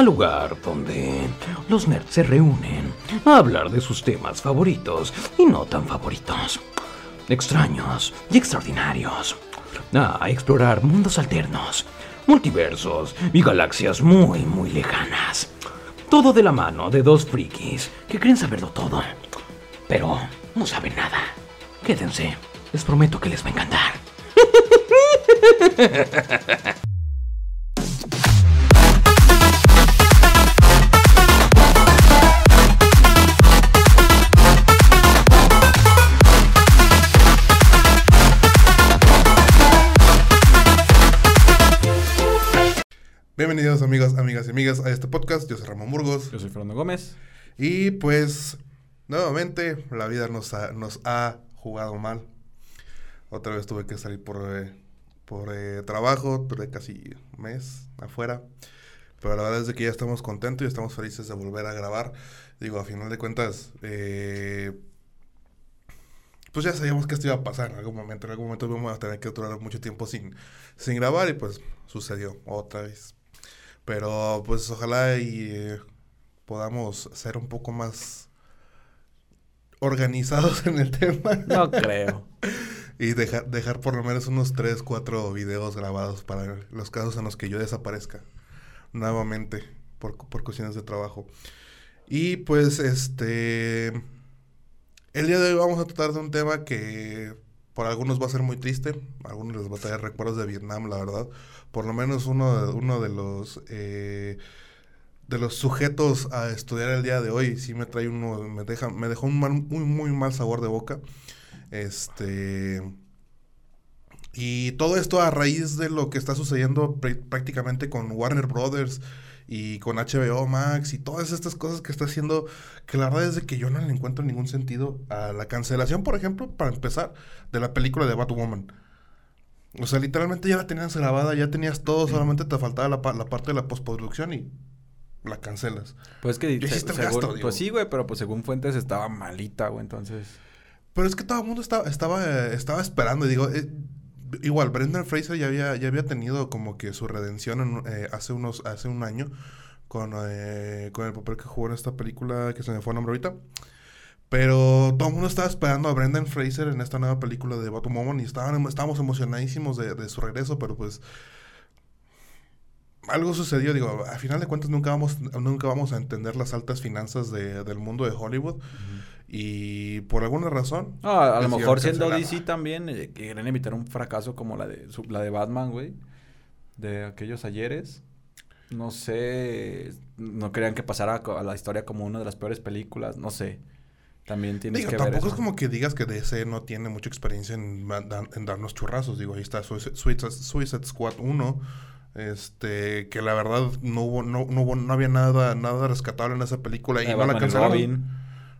al lugar donde los nerds se reúnen a hablar de sus temas favoritos y no tan favoritos, extraños y extraordinarios, a explorar mundos alternos, multiversos y galaxias muy, muy lejanas. Todo de la mano de dos frikis que creen saberlo todo, pero no saben nada. Quédense, les prometo que les va a encantar. Bienvenidos amigos, amigas y amigas a este podcast. Yo soy Ramón Burgos. Yo soy Fernando Gómez. Y pues, nuevamente, la vida nos ha, nos ha jugado mal. Otra vez tuve que salir por, eh, por eh, trabajo, duré casi un mes afuera. Pero la verdad es que ya estamos contentos y estamos felices de volver a grabar. Digo, a final de cuentas, eh, pues ya sabíamos que esto iba a pasar en algún momento. En algún momento íbamos a tener que durar mucho tiempo sin, sin grabar y pues sucedió otra vez. Pero pues ojalá y eh, podamos ser un poco más organizados en el tema. No creo. y dejar, dejar por lo menos unos 3, 4 videos grabados para los casos en los que yo desaparezca nuevamente por, por cuestiones de trabajo. Y pues este... El día de hoy vamos a tratar de un tema que por algunos va a ser muy triste, a algunos les va a traer recuerdos de Vietnam, la verdad. Por lo menos uno de, uno de los eh, de los sujetos a estudiar el día de hoy sí me trae uno, me deja, me dejó un mal- muy muy mal sabor de boca. Este y todo esto a raíz de lo que está sucediendo pr- prácticamente con Warner Brothers y con HBO Max y todas estas cosas que está haciendo, que la verdad es de que yo no le encuentro ningún sentido a la cancelación, por ejemplo, para empezar, de la película de Batwoman. O sea, literalmente ya la tenías grabada, ya tenías todo, solamente te faltaba la, la parte de la postproducción y la cancelas. Pues que se- según- gasto. Pues sí, güey, pero pues según fuentes estaba malita, güey, entonces. Pero es que todo el mundo estaba, estaba, eh, estaba esperando, y digo, eh, igual, Brendan Fraser ya había, ya había tenido como que su redención en, eh, hace unos, hace un año con, eh, con el papel que jugó en esta película que se me fue el nombre ahorita. Pero todo el mundo estaba esperando a Brendan Fraser en esta nueva película de Batwoman y estábamos emocionadísimos de su regreso, pero pues algo sucedió, digo, a final de cuentas nunca vamos, nunca vamos a entender las altas finanzas de- del mundo de Hollywood y por alguna razón No, a, a lo mejor siendo. DC también eh, quieren evitar un fracaso como la de su- la de Batman, güey. De aquellos ayeres. No sé, no querían que pasara a la historia como una de las peores películas, no sé. También tienes Digo, que ver tampoco eso. es como que digas que DC no tiene mucha experiencia en, en darnos churrazos. Digo, ahí está Suicide Squad 1. Este, que la verdad no hubo, no, no hubo, no había nada, nada rescatable en esa película y Eh, no la Batman y cancelaron. Robin.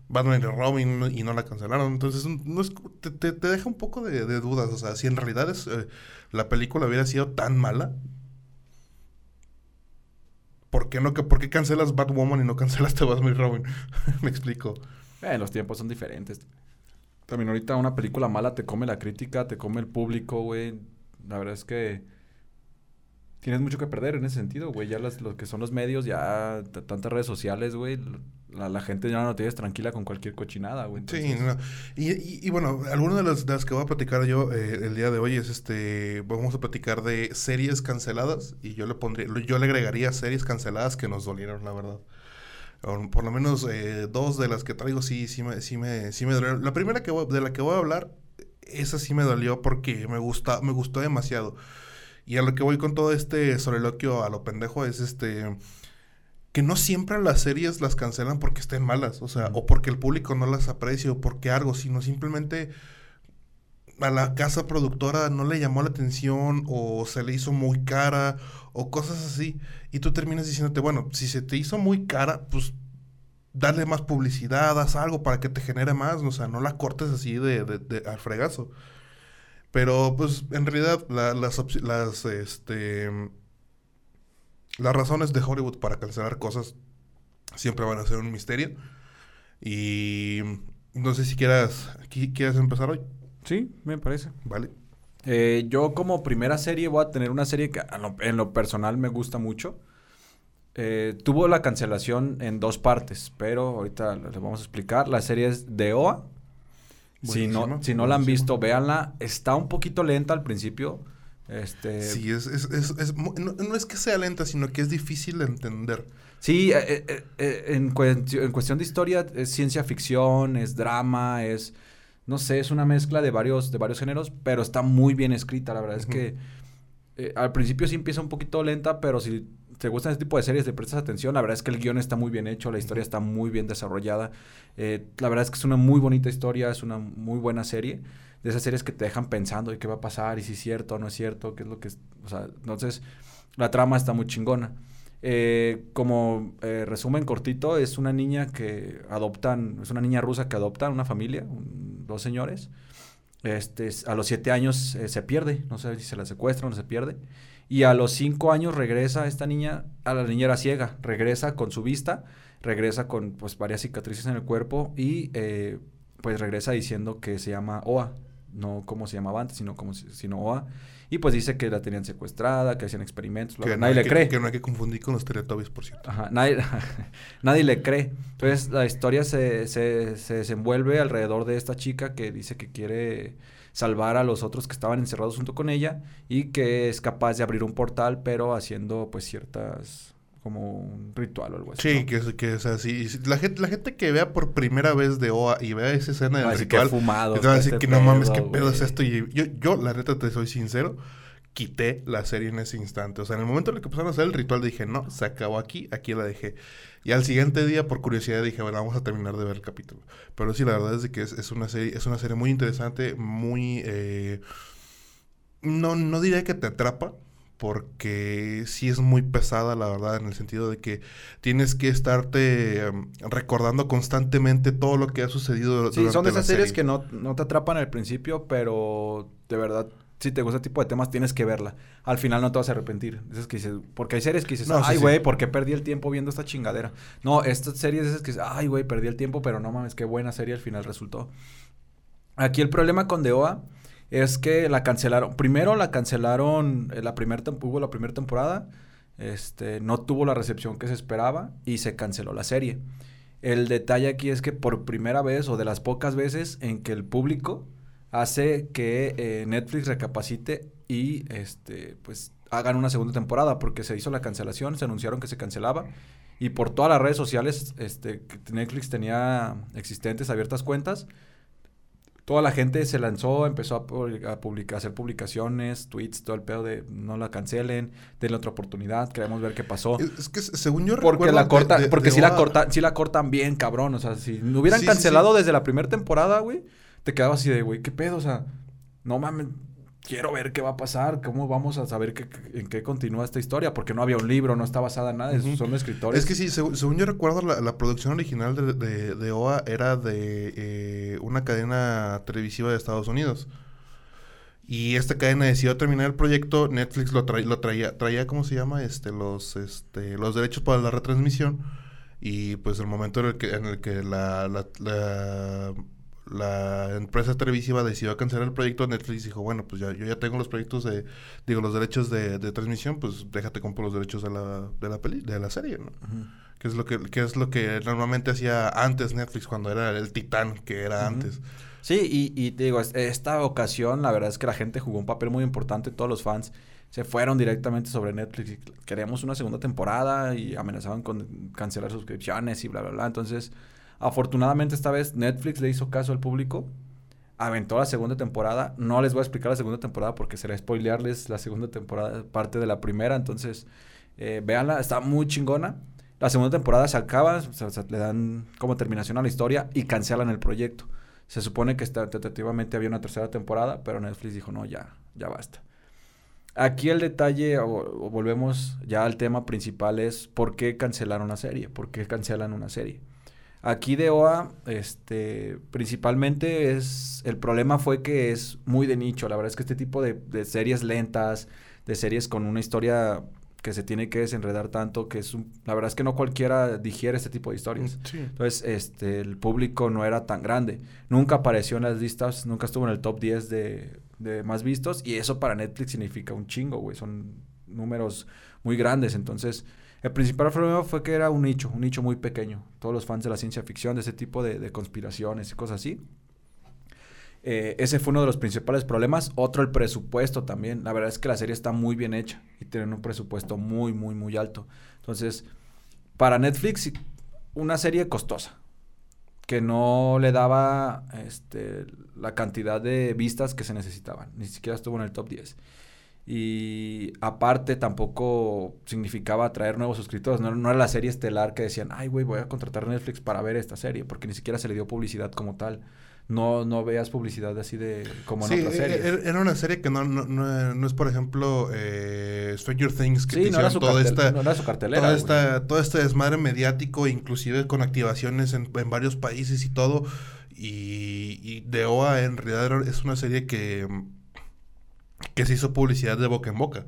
Batman y Robin y no la cancelaron. Entonces, no es- te, te- te deja un poco de, de dudas. O sea, si en realidad es, eh, la película hubiera sido tan mala, ¿por qué, no, que- ¿por qué cancelas Batwoman y no cancelaste Batman y Robin? Me explico. Eh, los tiempos son diferentes. También ahorita una película mala te come la crítica, te come el público, güey. La verdad es que tienes mucho que perder en ese sentido, güey. Ya las, lo que son los medios, ya tantas redes sociales, güey. La, la gente ya no tienes tranquila con cualquier cochinada, güey. Sí, no. Y, y, y bueno, algunas de las, de las que voy a platicar yo eh, el día de hoy es este, vamos a platicar de series canceladas y yo le pondría, yo le agregaría series canceladas que nos dolieron, la verdad. O por lo menos eh, dos de las que traigo sí, sí me, sí me, sí me dolieron. La primera que voy- de la que voy a hablar, esa sí me dolió porque me gusta, me gustó demasiado. Y a lo que voy con todo este soliloquio a lo pendejo es este que no siempre las series las cancelan porque estén malas, o sea, o porque el público no las aprecia o porque algo, sino simplemente a la casa productora no le llamó la atención o se le hizo muy cara o cosas así. Y tú terminas diciéndote, bueno, si se te hizo muy cara, pues darle más publicidad, haz algo para que te genere más, o sea, no la cortes así de- de- al fregazo. Pero pues en realidad la- las, las, este, las razones de Hollywood para cancelar cosas siempre van a ser un misterio. Y no sé si quieras, qui- quieras empezar hoy, Sí, me parece. ¿vale? Eh, yo como primera serie voy a tener una serie que lo- en lo personal me gusta mucho. eh, tuvo la cancelación en dos partes, pero ahorita les vamos a explicar. La serie es de OA. Si no, si no la han visto, véanla. Está un poquito lenta al principio. Este, Sí, es, es, es, no, no es que sea lenta, sino que es difícil de entender. Sí, eh, eh, eh, en, cuestión, en cuestión de historia es ciencia ficción, es drama, es no sé, es una mezcla de varios de varios géneros, pero está muy bien escrita, la verdad es que al principio sí empieza un poquito lenta, pero si te gustan este tipo de series, le prestas atención, la verdad es que el guion está muy bien hecho, la historia está muy bien desarrollada, eh, la verdad es que es una muy bonita historia, es una muy buena serie, de esas series que te dejan pensando y qué va a pasar, y si es cierto o no es cierto, qué es lo que es, o sea, entonces la trama está muy chingona. Eh, como eh, resumen cortito, es una niña que adoptan, es una niña rusa que adoptan una familia, dos señores. Este, a los siete años se pierde, no sé si se la secuestran o se pierde. Y a los cinco años regresa esta niña, a la niña era ciega, regresa con su vista, regresa con pues varias cicatrices en el cuerpo y eh, pues regresa diciendo que se llama OA, no como se llamaba antes, sino como si- sino OA. Y pues dice que la tenían secuestrada, que hacían experimentos, Que no nadie le que- cree. Que no hay que confundir con los Teletubbies, por cierto. Ajá, nadie, nadie le cree. Entonces la historia se, se, se desenvuelve alrededor de esta chica que dice que quiere salvar a los otros que estaban encerrados junto con ella y que es capaz de abrir un portal pero haciendo pues ciertas como un ritual o algo así. Sí, ¿no? que es, que es así. La gente, la gente que vea por primera vez de OA y vea esa escena del Va a decir que ritual, fumado. te va a decir que no mames, qué pedo es esto. Y yo, yo, la neta, te soy sincero, quité la serie en ese instante. O sea, en el momento en el que empezaron a hacer el ritual, dije, no, se acabó aquí, aquí la dejé. Y al siguiente día, por curiosidad, dije, bueno, vamos a terminar de ver el capítulo. Pero sí, la verdad es de que es, es una serie, es una serie muy interesante, muy eh, no, no diría que te atrapa, porque sí es muy pesada, la verdad, en el sentido de que tienes que estarte em, recordando constantemente todo lo que ha sucedido Sí, son de esas series serie. que no, no te atrapan al principio, pero de verdad, si te gusta este tipo de temas, tienes que verla. Al final no te vas a arrepentir. Esas que dices, porque hay series que dices, No, ay, sí. güey, ¿por qué perdí el tiempo viendo esta chingadera? No, estas series esas que dices, ay, güey, perdí el tiempo, pero no mames, qué buena serie al final resultó. Aquí el problema con DOA es que la cancelaron. Primero la cancelaron, eh, la hubo la primera temporada, este, no tuvo la recepción que se esperaba y se canceló la serie. El detalle aquí es que por primera vez o de las pocas veces en que el público hace que eh, Netflix recapacite y este pues hagan una segunda temporada porque se hizo la cancelación, se anunciaron que se cancelaba y por todas las redes sociales este que Netflix tenía existentes abiertas cuentas toda la gente se lanzó, empezó a, pu- a publicar, hacer publicaciones, tweets, todo el pedo de no la cancelen, denle otra oportunidad, queremos ver qué pasó. Es, que según yo Porque recuerdo la corta, de- porque de si la OA cortan, si la cortan bien, cabrón. O sea, si no hubieran Sí, sí, cancelado sí. desde la primera temporada, güey, te quedabas así de, güey, ¿qué pedo? O sea, no mames, quiero ver qué va a pasar, cómo vamos a saber qué, en qué continúa esta historia, porque no había un libro, no está basada en nada, Ujú. son escritores. Es que sí, seg- según yo recuerdo, la, la producción original de, de- de OA era de eh, una cadena televisiva de Estados Unidos. Y esta cadena decidió terminar el proyecto, Netflix lo, tra- lo traía, traía, ¿cómo se llama? Este, los, este, los derechos para la retransmisión. Y pues el momento en el que, en el que la, la, la, la empresa televisiva decidió cancelar el proyecto, Netflix dijo, bueno, pues ya, yo ya tengo los proyectos de, digo, los derechos de, de transmisión, pues déjate compro los derechos de la, de la peli, de la serie, ¿no? Ujú. Que es lo que, que es lo que normalmente hacía antes Netflix cuando era el titán que era antes. Sí, y, y te digo, es- esta ocasión la verdad es que la gente jugó un papel muy importante, todos los fans se fueron directamente sobre Netflix queríamos una segunda temporada y amenazaban con cancelar suscripciones y bla, bla, bla. Entonces, afortunadamente esta vez Netflix le hizo caso al público, aventó la segunda temporada. No les voy a explicar la segunda temporada porque será spoilearles la segunda temporada, parte de la primera. Entonces, eh, véanla, está muy chingona. La segunda temporada se acaba, le dan como terminación a la historia y cancelan el proyecto. Se supone que tentativamente había una tercera temporada, pero Netflix dijo, no, ya, ya basta. Aquí el detalle, o volvemos ya al tema principal, es por qué cancelaron una serie, por qué cancelan una serie. Aquí de OA, este, principalmente es, el problema fue que es muy de nicho, la verdad es que este tipo de, de series lentas, de series con una historia que se tiene que desenredar tanto, que es un- la verdad es que no cualquiera digiere este tipo de historias. Sí. Entonces, este, el público no era tan grande. Nunca apareció en las listas, nunca estuvo en el top 10 de, de más vistos. Y eso para Netflix significa un chingo, güey. Son números muy grandes. Entonces, el principal problema fue que era un nicho, un nicho muy pequeño. Todos los fans de la ciencia ficción, de ese tipo de, conspiraciones y cosas así. Eh, ese fue uno de los principales problemas. Otro, el presupuesto también. La verdad es que la serie está muy bien hecha y tienen un presupuesto muy, muy, muy alto. Entonces, para Netflix, una serie costosa que no le daba este, la cantidad de vistas que se necesitaban. Ni siquiera estuvo en el top 10. Y aparte tampoco significaba atraer nuevos suscriptores. No, no era la serie estelar que decían, ay, güey, voy a contratar Netflix para ver esta serie, porque ni siquiera se le dio publicidad como tal no, no veas publicidad así de como en otras e, series. e, Era una serie que no, no, no, es, por ejemplo, eh, Stranger Things, que sí, no era, su toda esta, no era su cartelera. Toda esta, todo este desmadre mediático, inclusive con activaciones en, en varios países y todo. Y, y The OA en realidad es una serie que, que se hizo publicidad de boca en boca.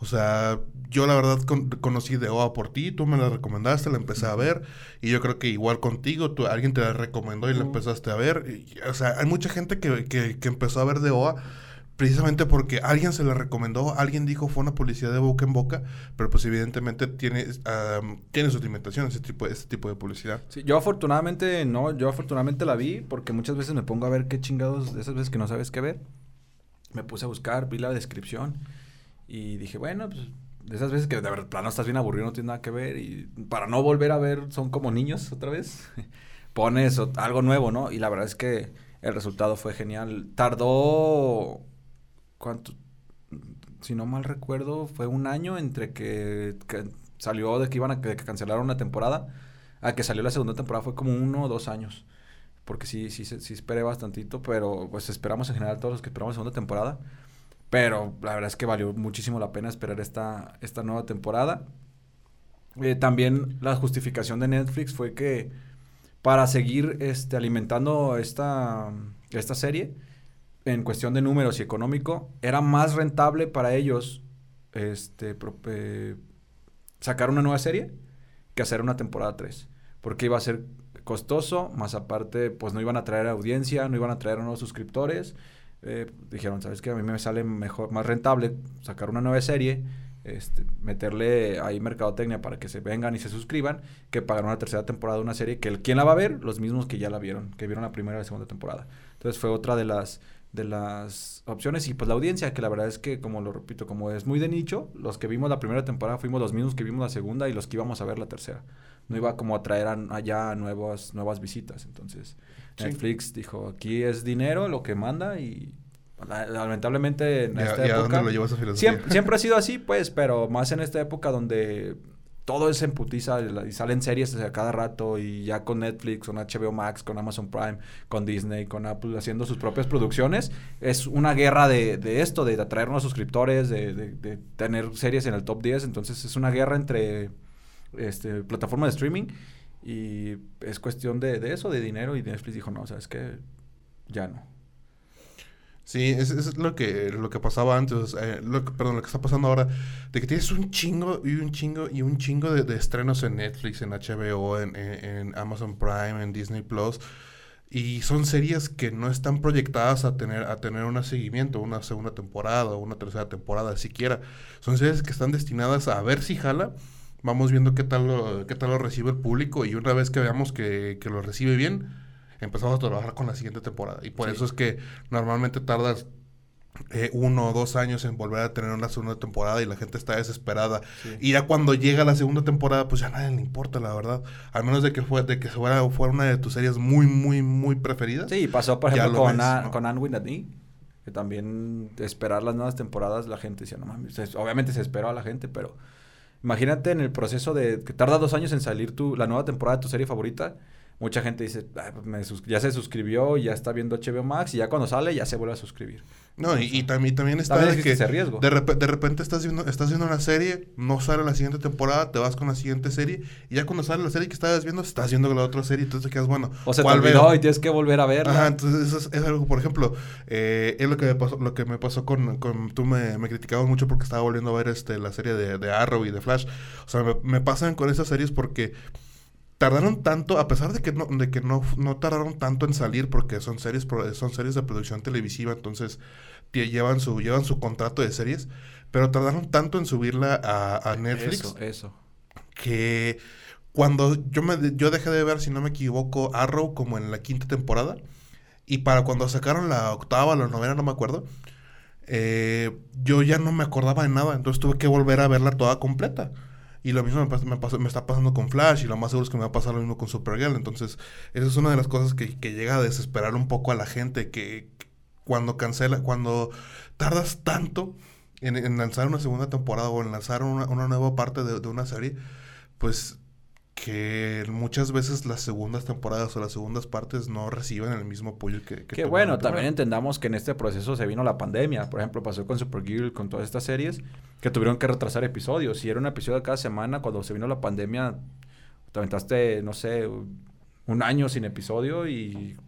O sea, yo la verdad conocí de OA por ti, tú me la recomendaste, la empecé a ver, y yo creo que igual contigo, tú, alguien te la recomendó y la empezaste a ver. o sea, hay mucha gente que, que, que, empezó a ver de OA precisamente porque alguien se la recomendó, alguien dijo fue una publicidad de boca en boca, pero pues evidentemente tiene, tiene sus limitaciones ese tipo, ese tipo de publicidad. Sí, yo afortunadamente no, yo afortunadamente la vi porque muchas veces me pongo a ver qué chingados, esas veces que no sabes qué ver, me puse a buscar, vi la descripción y dije, bueno, pues de esas veces que de verdad plano estás bien aburrido, no tienes nada que ver y para no volver a ver son como niños otra vez, pones algo nuevo, ¿no? Y la verdad es que el resultado fue genial. Tardó, ¿cuánto? Si no mal recuerdo, fue un año entre que, salió de que iban a que, cancelaron una temporada a que salió la segunda temporada fue como uno o dos años. Porque sí, sí, sí, sí esperé bastantito, pero pues esperamos en general todos los que esperamos segunda temporada. Pero la verdad es que valió muchísimo la pena esperar esta, esta nueva temporada. Eh, también la justificación de Netflix fue que para seguir este, alimentando esta, esta serie, en cuestión de números y económico, era más rentable para ellos este, eh, sacar una nueva serie que hacer una temporada 3. Porque iba a ser costoso, más aparte, pues no iban a traer audiencia, no iban a traer nuevos suscriptores. Eh, dijeron, ¿sabes qué? A mí me sale mejor, más rentable sacar una nueva serie, este, meterle ahí mercadotecnia para que se vengan y se suscriban, que pagar una tercera temporada de una serie que el, ¿quién la va a ver? Los mismos que ya la vieron, que vieron la primera y la segunda temporada. Entonces fue otra de las de las opciones y pues la audiencia que la verdad es que como lo repito como es muy de nicho los que vimos la primera temporada fuimos los mismos que vimos la segunda y los que íbamos a ver la tercera no iba como a traer allá nuevas nuevas visitas entonces Netflix dijo, aquí es dinero lo que manda y lamentablemente en esta época... siempre, siempre, ha sido así, pues, pero más en esta época donde todo es en putiza y salen series a cada rato y ya con Netflix, con HBO Max, con Amazon Prime, con Disney, con Apple haciendo sus propias producciones. Es una guerra de, de esto, de atraer nuevos suscriptores, de, de, tener series en el top 10. Entonces es una guerra entre este, plataformas de streaming y es cuestión de, de, eso, de dinero. Y Netflix dijo, no, sabes que ya no. Sí, eso es lo que, lo que pasaba antes, eh, lo perdón, lo que está pasando ahora, de que tienes un chingo y un chingo y un chingo de, estrenos en Netflix, en HBO, en, en, Amazon Prime, en Disney Plus, y son series que no están proyectadas a tener, a tener un seguimiento, una segunda temporada o una tercera temporada siquiera. Son series que están destinadas a ver si jala vamos viendo qué tal lo, qué tal lo recibe el público y una vez que veamos que, que lo recibe bien, empezamos a trabajar con la siguiente temporada. Y por eso es que normalmente tardas eh, uno o dos años en volver a tener una segunda temporada y la gente está desesperada. Y ya cuando llega la segunda temporada, pues ya a nadie le importa, la verdad. Al menos de que fue, de que fuera, fuera una de tus series muy, muy, muy preferidas. Sí, pasó por ejemplo con, con Anne with que también esperar las nuevas temporadas, la gente decía, no mames, obviamente se esperó a la gente, pero Imagínate en el proceso de que tarda dos años en salir tu, la nueva temporada de tu serie favorita. Mucha gente dice, pues ya se suscribió, ya está viendo HBO Max y ya cuando sale ya se vuelve a suscribir. No, y, también, también está de que riesgo. De, de, repente estás viendo, estás viendo una serie, no sale la siguiente temporada, te vas con la siguiente serie, y ya cuando sale la serie que estabas viendo, estás viendo la otra serie, entonces te quedas, bueno. O se te olvidó y tienes que volver a verla. Ajá, entonces eso es, algo, por ejemplo, eh, es lo que me pasó, lo que me pasó con, con tú me, me, criticabas mucho porque estaba volviendo a ver este la serie de, de Arrow y de Flash. O sea, me, me pasan con esas series porque tardaron tanto, a pesar de que no, de que no, no tardaron tanto en salir, porque son series, son series de producción televisiva, entonces llevan su, llevan su contrato de series, pero tardaron tanto en subirla a, a Netflix Eso, eso. que cuando yo me yo dejé de ver, si no me equivoco, Arrow como en la quinta temporada. Y para cuando sacaron la octava o la novena, no me acuerdo. eh, yo ya no me acordaba de nada. Entonces tuve que volver a verla toda completa. Y lo mismo me, pas- me está pasando con Flash. Y lo más seguro es que me va a pasar lo mismo con Supergirl. Entonces, esa es una de las cosas que, que llega a desesperar un poco a la gente. Que, que cuando cancela, cuando tardas tanto en, en lanzar una segunda temporada o en lanzar una, una nueva parte de, de una serie, pues que muchas veces las segundas temporadas o las segundas partes no reciben el mismo apoyo que... Que tuvieron bueno, también entendamos que en este proceso se vino la pandemia. Por ejemplo, pasó con Supergirl, con todas estas series, que tuvieron que retrasar episodios. Si era un episodio cada semana, cuando se vino la pandemia, te aventaste, no sé, un año sin episodio y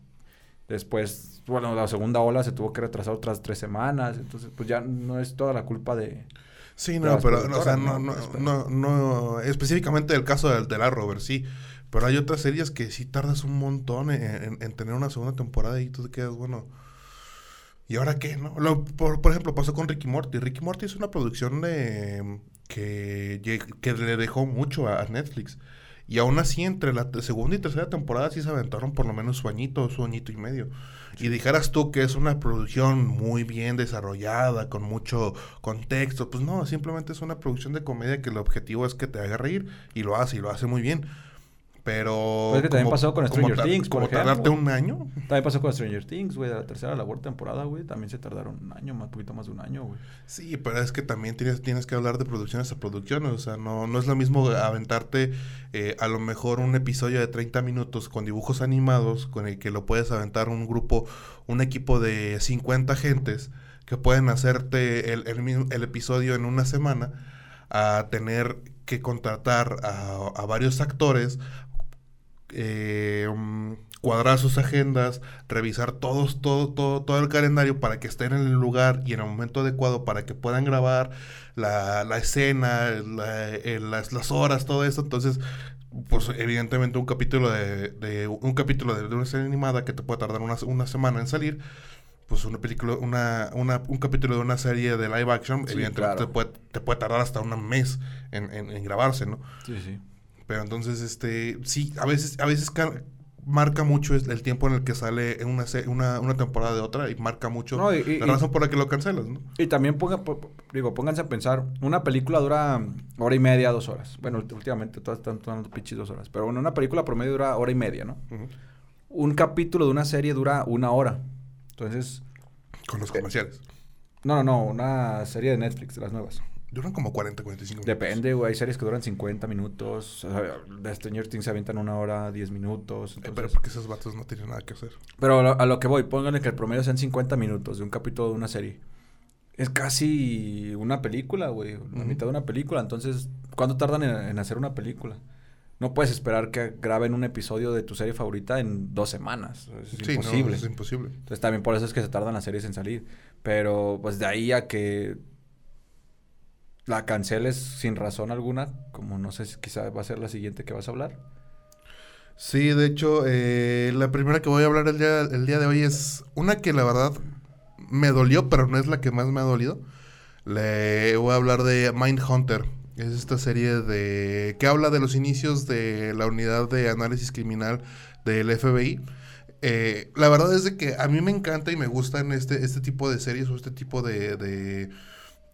después, bueno, la segunda ola se tuvo que retrasar otras tres semanas. Entonces, pues ya no es toda la culpa de... Sí, no, pero o sea, no, ¿no? no, no, específicamente el caso del, del Arrowverse, sí, pero hay otras series que sí tardas un montón en, en- en tener una segunda temporada y tú te quedas, bueno, ¿y ahora qué, no? Lo- por, por ejemplo, pasó con Ricky Morty. Ricky Morty es una producción de, que, que le dejó mucho a, a Netflix. Y aún así, entre la segunda y tercera temporada sí se aventaron por lo menos su añito, su añito y medio. Y dijeras tú que es una producción muy bien desarrollada, con mucho contexto. Pues no, simplemente es una producción de comedia que el objetivo es que te haga reír. Y lo hace, y lo hace muy bien. Pero... Pues es que también pasó con Stranger Things, por Como tardarte ejemplo. un año. También pasó con Stranger Things, güey, de la tercera a la cuarta temporada, güey. También se tardaron un año, más, poquito más de un año, güey. Sí, pero es que también tienes, tienes que hablar de producciones a producciones. O sea, no, no es lo mismo aventarte eh, a lo mejor un episodio de 30 minutos con dibujos animados, con el que lo puedes aventar un grupo, un equipo de 50 gentes que pueden hacerte el, el, el episodio en una semana, a tener que contratar a, a varios actores, eh, mm, cuadrar sus agendas, revisar todos, todo, todo, todo el calendario para que estén en el lugar y en el momento adecuado para que puedan grabar la, la escena, la- eh, las, las horas, todo eso. Entonces, pues evidentemente un capítulo de, de- un capítulo de, de una serie animada que te puede tardar una, una semana en salir. Pues una película, una, una, un capítulo de una serie de live action, Sí, evidentemente claro. te, puede, te puede tardar hasta un mes en, en- en grabarse, ¿no? Sí, sí. Pero entonces, este, sí, a veces, a veces ca- marca mucho el tiempo en el que sale una, una, una temporada de otra y marca mucho No, y- y- la y- razón por la que lo cancelas, ¿no? Y también ponga, po- po- digo, pónganse a pensar, una película dura hora y media, dos horas. Bueno, últimamente todas están dando pinches dos horas. Pero bueno, una película promedio dura hora y media, ¿no? Un capítulo de una serie dura una hora. Entonces, Con los comerciales. no, no, no, una serie de Netflix, de las nuevas. Duran como 40, 45 minutos. Depende, güey, hay series que duran 50 minutos. o sea, De Stranger Things se avientan una hora, 10 minutos. Eh, pero porque esos vatos no tienen nada que hacer. Pero a lo, a lo que voy, pónganle que el promedio sean 50 minutos de un capítulo de una serie. Es casi una película, güey. La mitad de una película. Entonces, ¿cuánto tardan en, en hacer una película? No puedes esperar que graben un episodio de tu serie favorita en dos semanas. Es Sí, no, imposible. es imposible. Entonces, también por eso es que se tardan las series en salir. Pero, pues, de ahí a que la canceles sin razón alguna, como no sé si quizá va a ser la siguiente que vas a hablar. Sí, de hecho, eh, la primera que voy a hablar el día, el día de hoy es una que la verdad me dolió, pero no es la que más me ha dolido. Le voy a hablar de Mindhunter. Es esta serie de que habla de los inicios de la unidad de análisis criminal del FBI. Eh, la verdad es de que a mí me encanta y me gustan este, este tipo de series o este tipo de, de,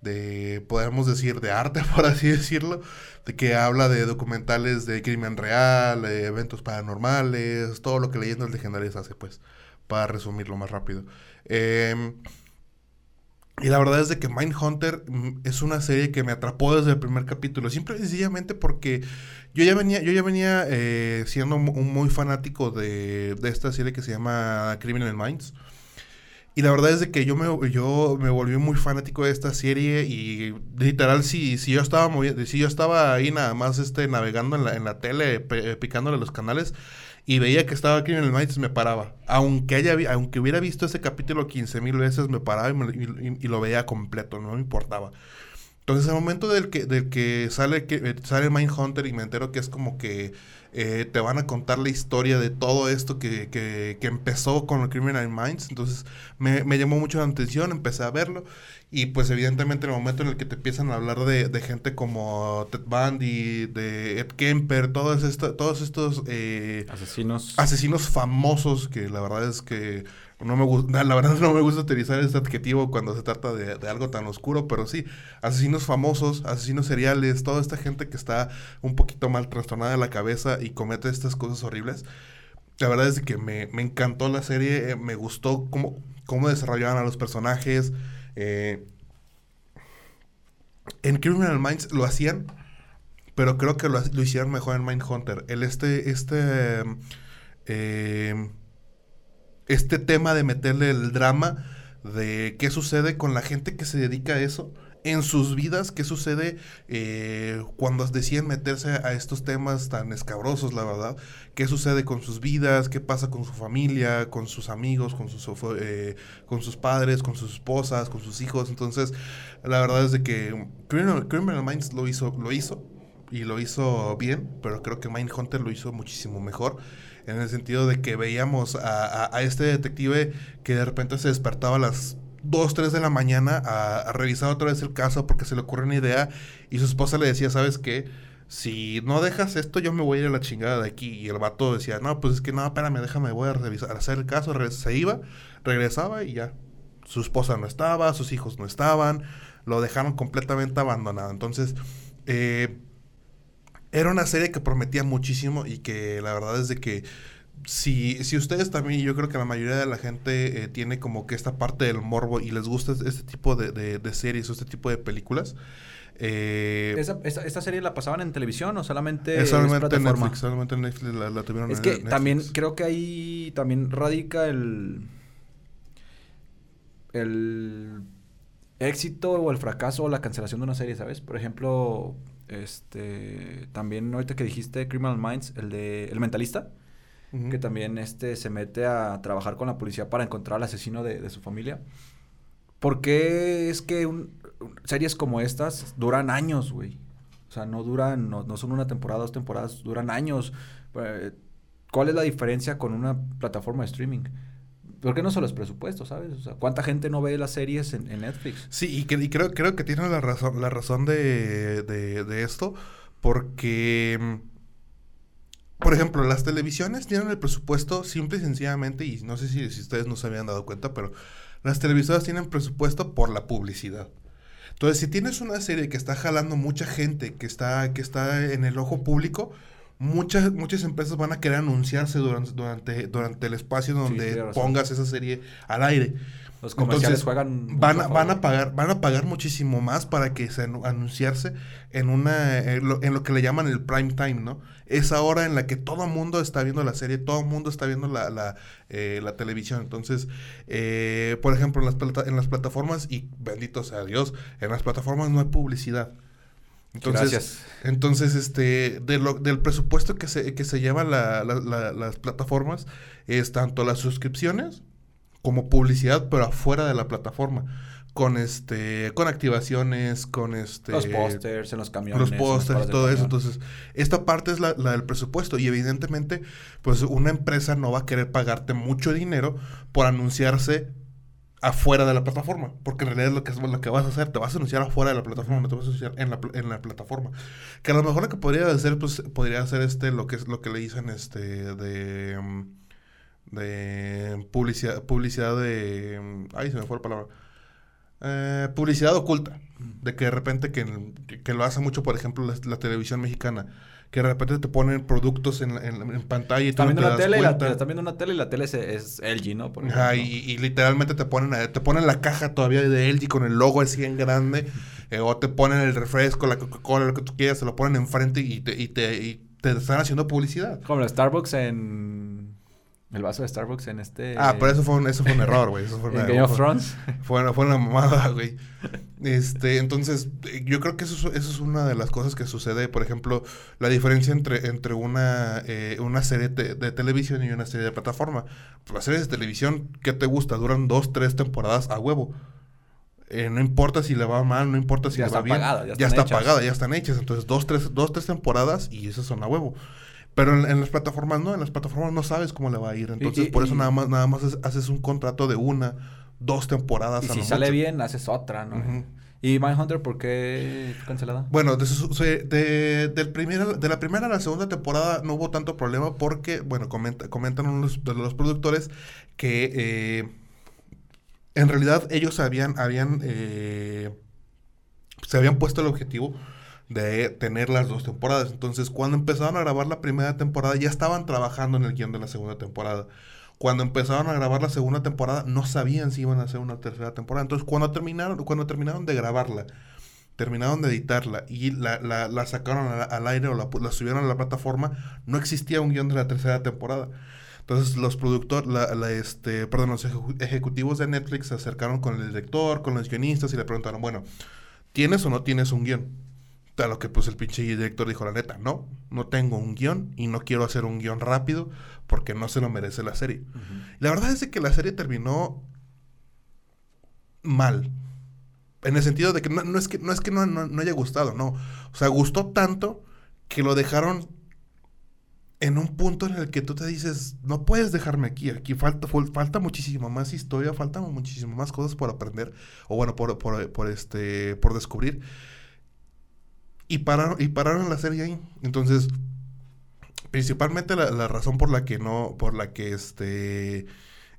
de, podemos decir, de arte, por así decirlo, de que habla de documentales de crimen real, de eventos paranormales, todo lo que Leyendas Legendarias hace, pues, para resumirlo más rápido. Em, y la verdad es de que Mindhunter mm, es una serie que me atrapó desde el primer capítulo, simple y sencillamente porque yo ya venía, yo ya venía eh, siendo un muy fanático de, de esta serie que se llama Criminal Minds. Y la verdad es de que yo me, yo me volví muy fanático de esta serie y literal si, si yo estaba si yo estaba ahí nada más este navegando en la, en la tele, pe- picándole los canales y veía que estaba Criminal Minds me paraba. Aunque haya aunque hubiera visto ese capítulo 15 mil veces me paraba y, me- y- y lo veía completo, no me importaba. Entonces, al momento del que, del que sale, que eh, sale Mindhunter y me entero que es como que eh, te van a contar la historia de todo esto que, que, que empezó con el Criminal Minds. Entonces, me, me, llamó mucho la atención, empecé a verlo. Y pues, evidentemente, en el momento en el que te empiezan a hablar de, de gente como Ted Bundy, de Ed Kemper, todos, esto, todos estos eh, asesinos. asesinos famosos que la verdad es que no me gusta, la verdad no me gusta utilizar este adjetivo cuando se trata de, de, algo tan oscuro, pero sí, asesinos famosos, asesinos seriales, toda esta gente que está un poquito mal trastornada de la cabeza y comete estas cosas horribles. La verdad es que me, me encantó la serie, eh, me gustó cómo, cómo desarrollaban a los personajes. Eh, en Criminal Minds lo hacían, pero creo que lo, lo hicieron mejor en Mindhunter. El este, este, eh, este tema de meterle el drama de qué sucede con la gente que se dedica a eso en sus vidas, qué sucede eh, cuando deciden meterse a estos temas tan escabrosos, la verdad, qué sucede con sus vidas, qué pasa con su familia, con sus amigos, con sus, eh, con sus padres, con sus esposas, con sus hijos. Entonces, la verdad es de que Criminal, Minds lo hizo, lo hizo y lo hizo bien, pero creo que Mindhunter lo hizo muchísimo mejor en el sentido de que veíamos a, a, este detective que de repente se despertaba a las 2, 3 de la mañana a, revisar otra vez el caso porque se le ocurre una idea y su esposa le decía, ¿sabes qué? Si no dejas esto, yo me voy a ir a la chingada de aquí. Y el vato decía, no, pues es que no, espérame, déjame, voy a revisar, hacer el caso. Se iba, regresaba y ya. Su esposa no estaba, sus hijos no estaban, lo dejaron completamente abandonado. Entonces, eh, era una serie que prometía muchísimo y que la verdad es de que si, si ustedes también, yo creo que la mayoría de la gente eh, tiene como que esta parte del morbo y les gusta este tipo de, de, de series o este tipo de películas. Eh, ¿Esa, esta, esta, serie la pasaban en televisión o solamente, solamente en Netflix? Solamente en Netflix la, la tuvieron Es en que Netflix. también creo que ahí también radica el el éxito o el fracaso o la cancelación de una serie, ¿sabes? Por ejemplo, este también ahorita que dijiste Criminal Minds, el de El Mentalista, uh -huh. que también este se mete a trabajar con la policía para encontrar al asesino de, de su familia. ¿Por qué es que un, series como estas duran años, güey? O sea, no duran, no, no, son una temporada, dos temporadas, duran años. Eh, ¿Cuál es la diferencia con una plataforma de streaming? ¿Por qué no son los presupuestos, sabes? O sea, ¿cuánta gente no ve las series en, Netflix? Sí, y, creo, que tiene la razón, la razón de, de, de esto, porque, por ejemplo, las televisiones tienen el presupuesto simple y sencillamente, y no sé si, si ustedes no se habían dado cuenta, pero las televisoras tienen presupuesto por la publicidad. Entonces, si tienes una serie que está jalando mucha gente, que está, que está en el ojo público, muchas, muchas empresas van a querer anunciarse durante, durante, durante el espacio donde sí, pongas esa serie al aire. Los comerciales Entonces, juegan van a, van a pagar van a pagar muchísimo más para que se anunciarse en una en lo, en lo, que le llaman el prime time, ¿no? Esa hora en la que todo el mundo está viendo la serie, todo el mundo está viendo la, la, eh, la televisión. Entonces, eh, por ejemplo, en las, plata en las plataformas, y bendito sea Dios, en las plataformas no hay publicidad. Entonces, Gracias. entonces este, de lo, del presupuesto que se, que se llevan la, la, la, las plataformas es tanto las suscripciones como publicidad, pero afuera de la plataforma. Con este, con activaciones, con este. Los pósters en los camiones. Los pósters y todo eso. Entonces, esta parte es la, la, del presupuesto. Y evidentemente, pues una empresa no va a querer pagarte mucho dinero por anunciarse afuera de la plataforma. Porque en realidad es lo que, es lo que vas a hacer. Te vas a anunciar afuera de la plataforma, no te vas a anunciar en la, en la plataforma. Que a lo mejor lo que podría hacer, pues, podría hacer este, lo que es lo que le dicen este de. Um, de publicidad, publicidad de... Ay, se me fue la palabra. Eh, publicidad oculta. De que de repente, que, que, lo hace mucho, por ejemplo, la, la, televisión mexicana. Que de repente te ponen productos en, en, en pantalla y tú no te das tele cuenta. La, están viendo una tele y la tele es, es LG, ¿no? Por Ajá, y, y, literalmente te ponen, te ponen la caja todavía de LG con el logo así en grande. Eh, o te ponen el refresco, la Coca-Cola, lo que tú quieras, te lo ponen enfrente y te, y te, y te están haciendo publicidad. Como el Starbucks en el vaso de Starbucks en este... Ah, pero eso fue un, eso fue un error, güey. Eso fue una, Game of Thrones. Fue, fue, fue, una mamada, güey. Este, entonces, yo creo que eso, eso, es una de las cosas que sucede. Por ejemplo, la diferencia entre, entre una, eh, una serie te, de televisión y una serie de plataforma. Las series de televisión, ¿qué te gusta? Duran dos, tres temporadas a huevo. Eh, no importa si le va mal, no importa si Ya le va bien. pagada, ya ya está hechas. pagada, ya están hechas. Entonces, dos, tres, dos, tres temporadas y esas son a huevo. Pero en, en las plataformas no, en las plataformas no sabes cómo le va a ir. Entonces, y- por eso y- nada más, nada más es- haces un contrato de una, dos temporadas. Y a si sale mucho. bien, haces otra, ¿no? Ujú. ¿Y Mindhunter por qué cancelada? Bueno, de, de- del primer- de la primera a la segunda temporada no hubo tanto problema porque, bueno, comenta- comentan unos de los productores que eh, en realidad ellos habían, habían eh, se habían puesto el objetivo de tener las dos temporadas. Entonces, cuando empezaron a grabar la primera temporada, ya estaban trabajando en el guion de la segunda temporada. Cuando empezaron a grabar la segunda temporada, no sabían si iban a hacer una tercera temporada. Entonces, cuando terminaron, cuando terminaron de grabarla, terminaron de editarla y la, la- la sacaron al aire o la, subieron a la plataforma, no existía un guion de la tercera temporada. Entonces los productores, este, perdón, los ejecu- ejecutivos de Netflix se acercaron con el director, con los guionistas y le preguntaron, bueno, ¿tienes o no tienes un guion? A lo que pues el pinche director dijo, la neta, no, no tengo un guion y no quiero hacer un guion rápido porque no se lo merece la serie. La verdad es de que la serie terminó mal. En el sentido de que no, no es que no, es que no, no- no haya gustado, no. O sea, gustó tanto que lo dejaron en un punto en el que tú te dices, no puedes dejarme aquí, aquí falta, fal- falta muchísima más historia, faltan muchísimas más cosas por aprender, o bueno, por, por, por, este, por descubrir. Y pararon, y pararon la serie ahí. Entonces, principalmente la, la razón por la que no, por la que este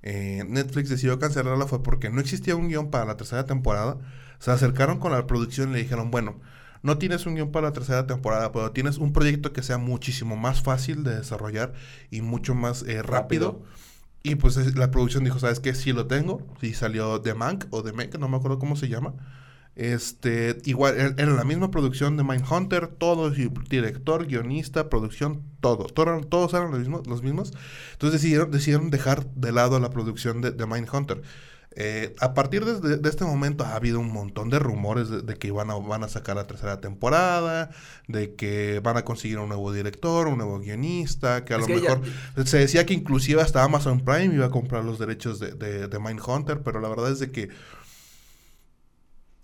eh, Netflix decidió cancelarla fue porque no existía un guion para la tercera temporada. Se acercaron con la producción y le dijeron, bueno, no tienes un guion para la tercera temporada, pero tienes un proyecto que sea muchísimo más fácil de desarrollar y mucho más eh, rápido. Rápido. Y pues es- la producción dijo, ¿sabes qué? Sí lo tengo. Sí salió The Mank o The Mank, no me acuerdo cómo se llama. Este, igual, er- era la misma producción de Mindhunter, todos, director, guionista, producción, todo. todo eran- todos eran los mismos, los mismos. Entonces decidieron, decidieron dejar de lado la producción de, de Mindhunter. Eh, a partir de, este momento ha habido un montón de rumores de, de que iban a, van a sacar la tercera temporada, de que van a conseguir un nuevo director, un nuevo guionista, que a Es lo que ya- mejor se decía que inclusive hasta Amazon Prime iba a comprar los derechos de, de, de Mindhunter, pero la verdad es de que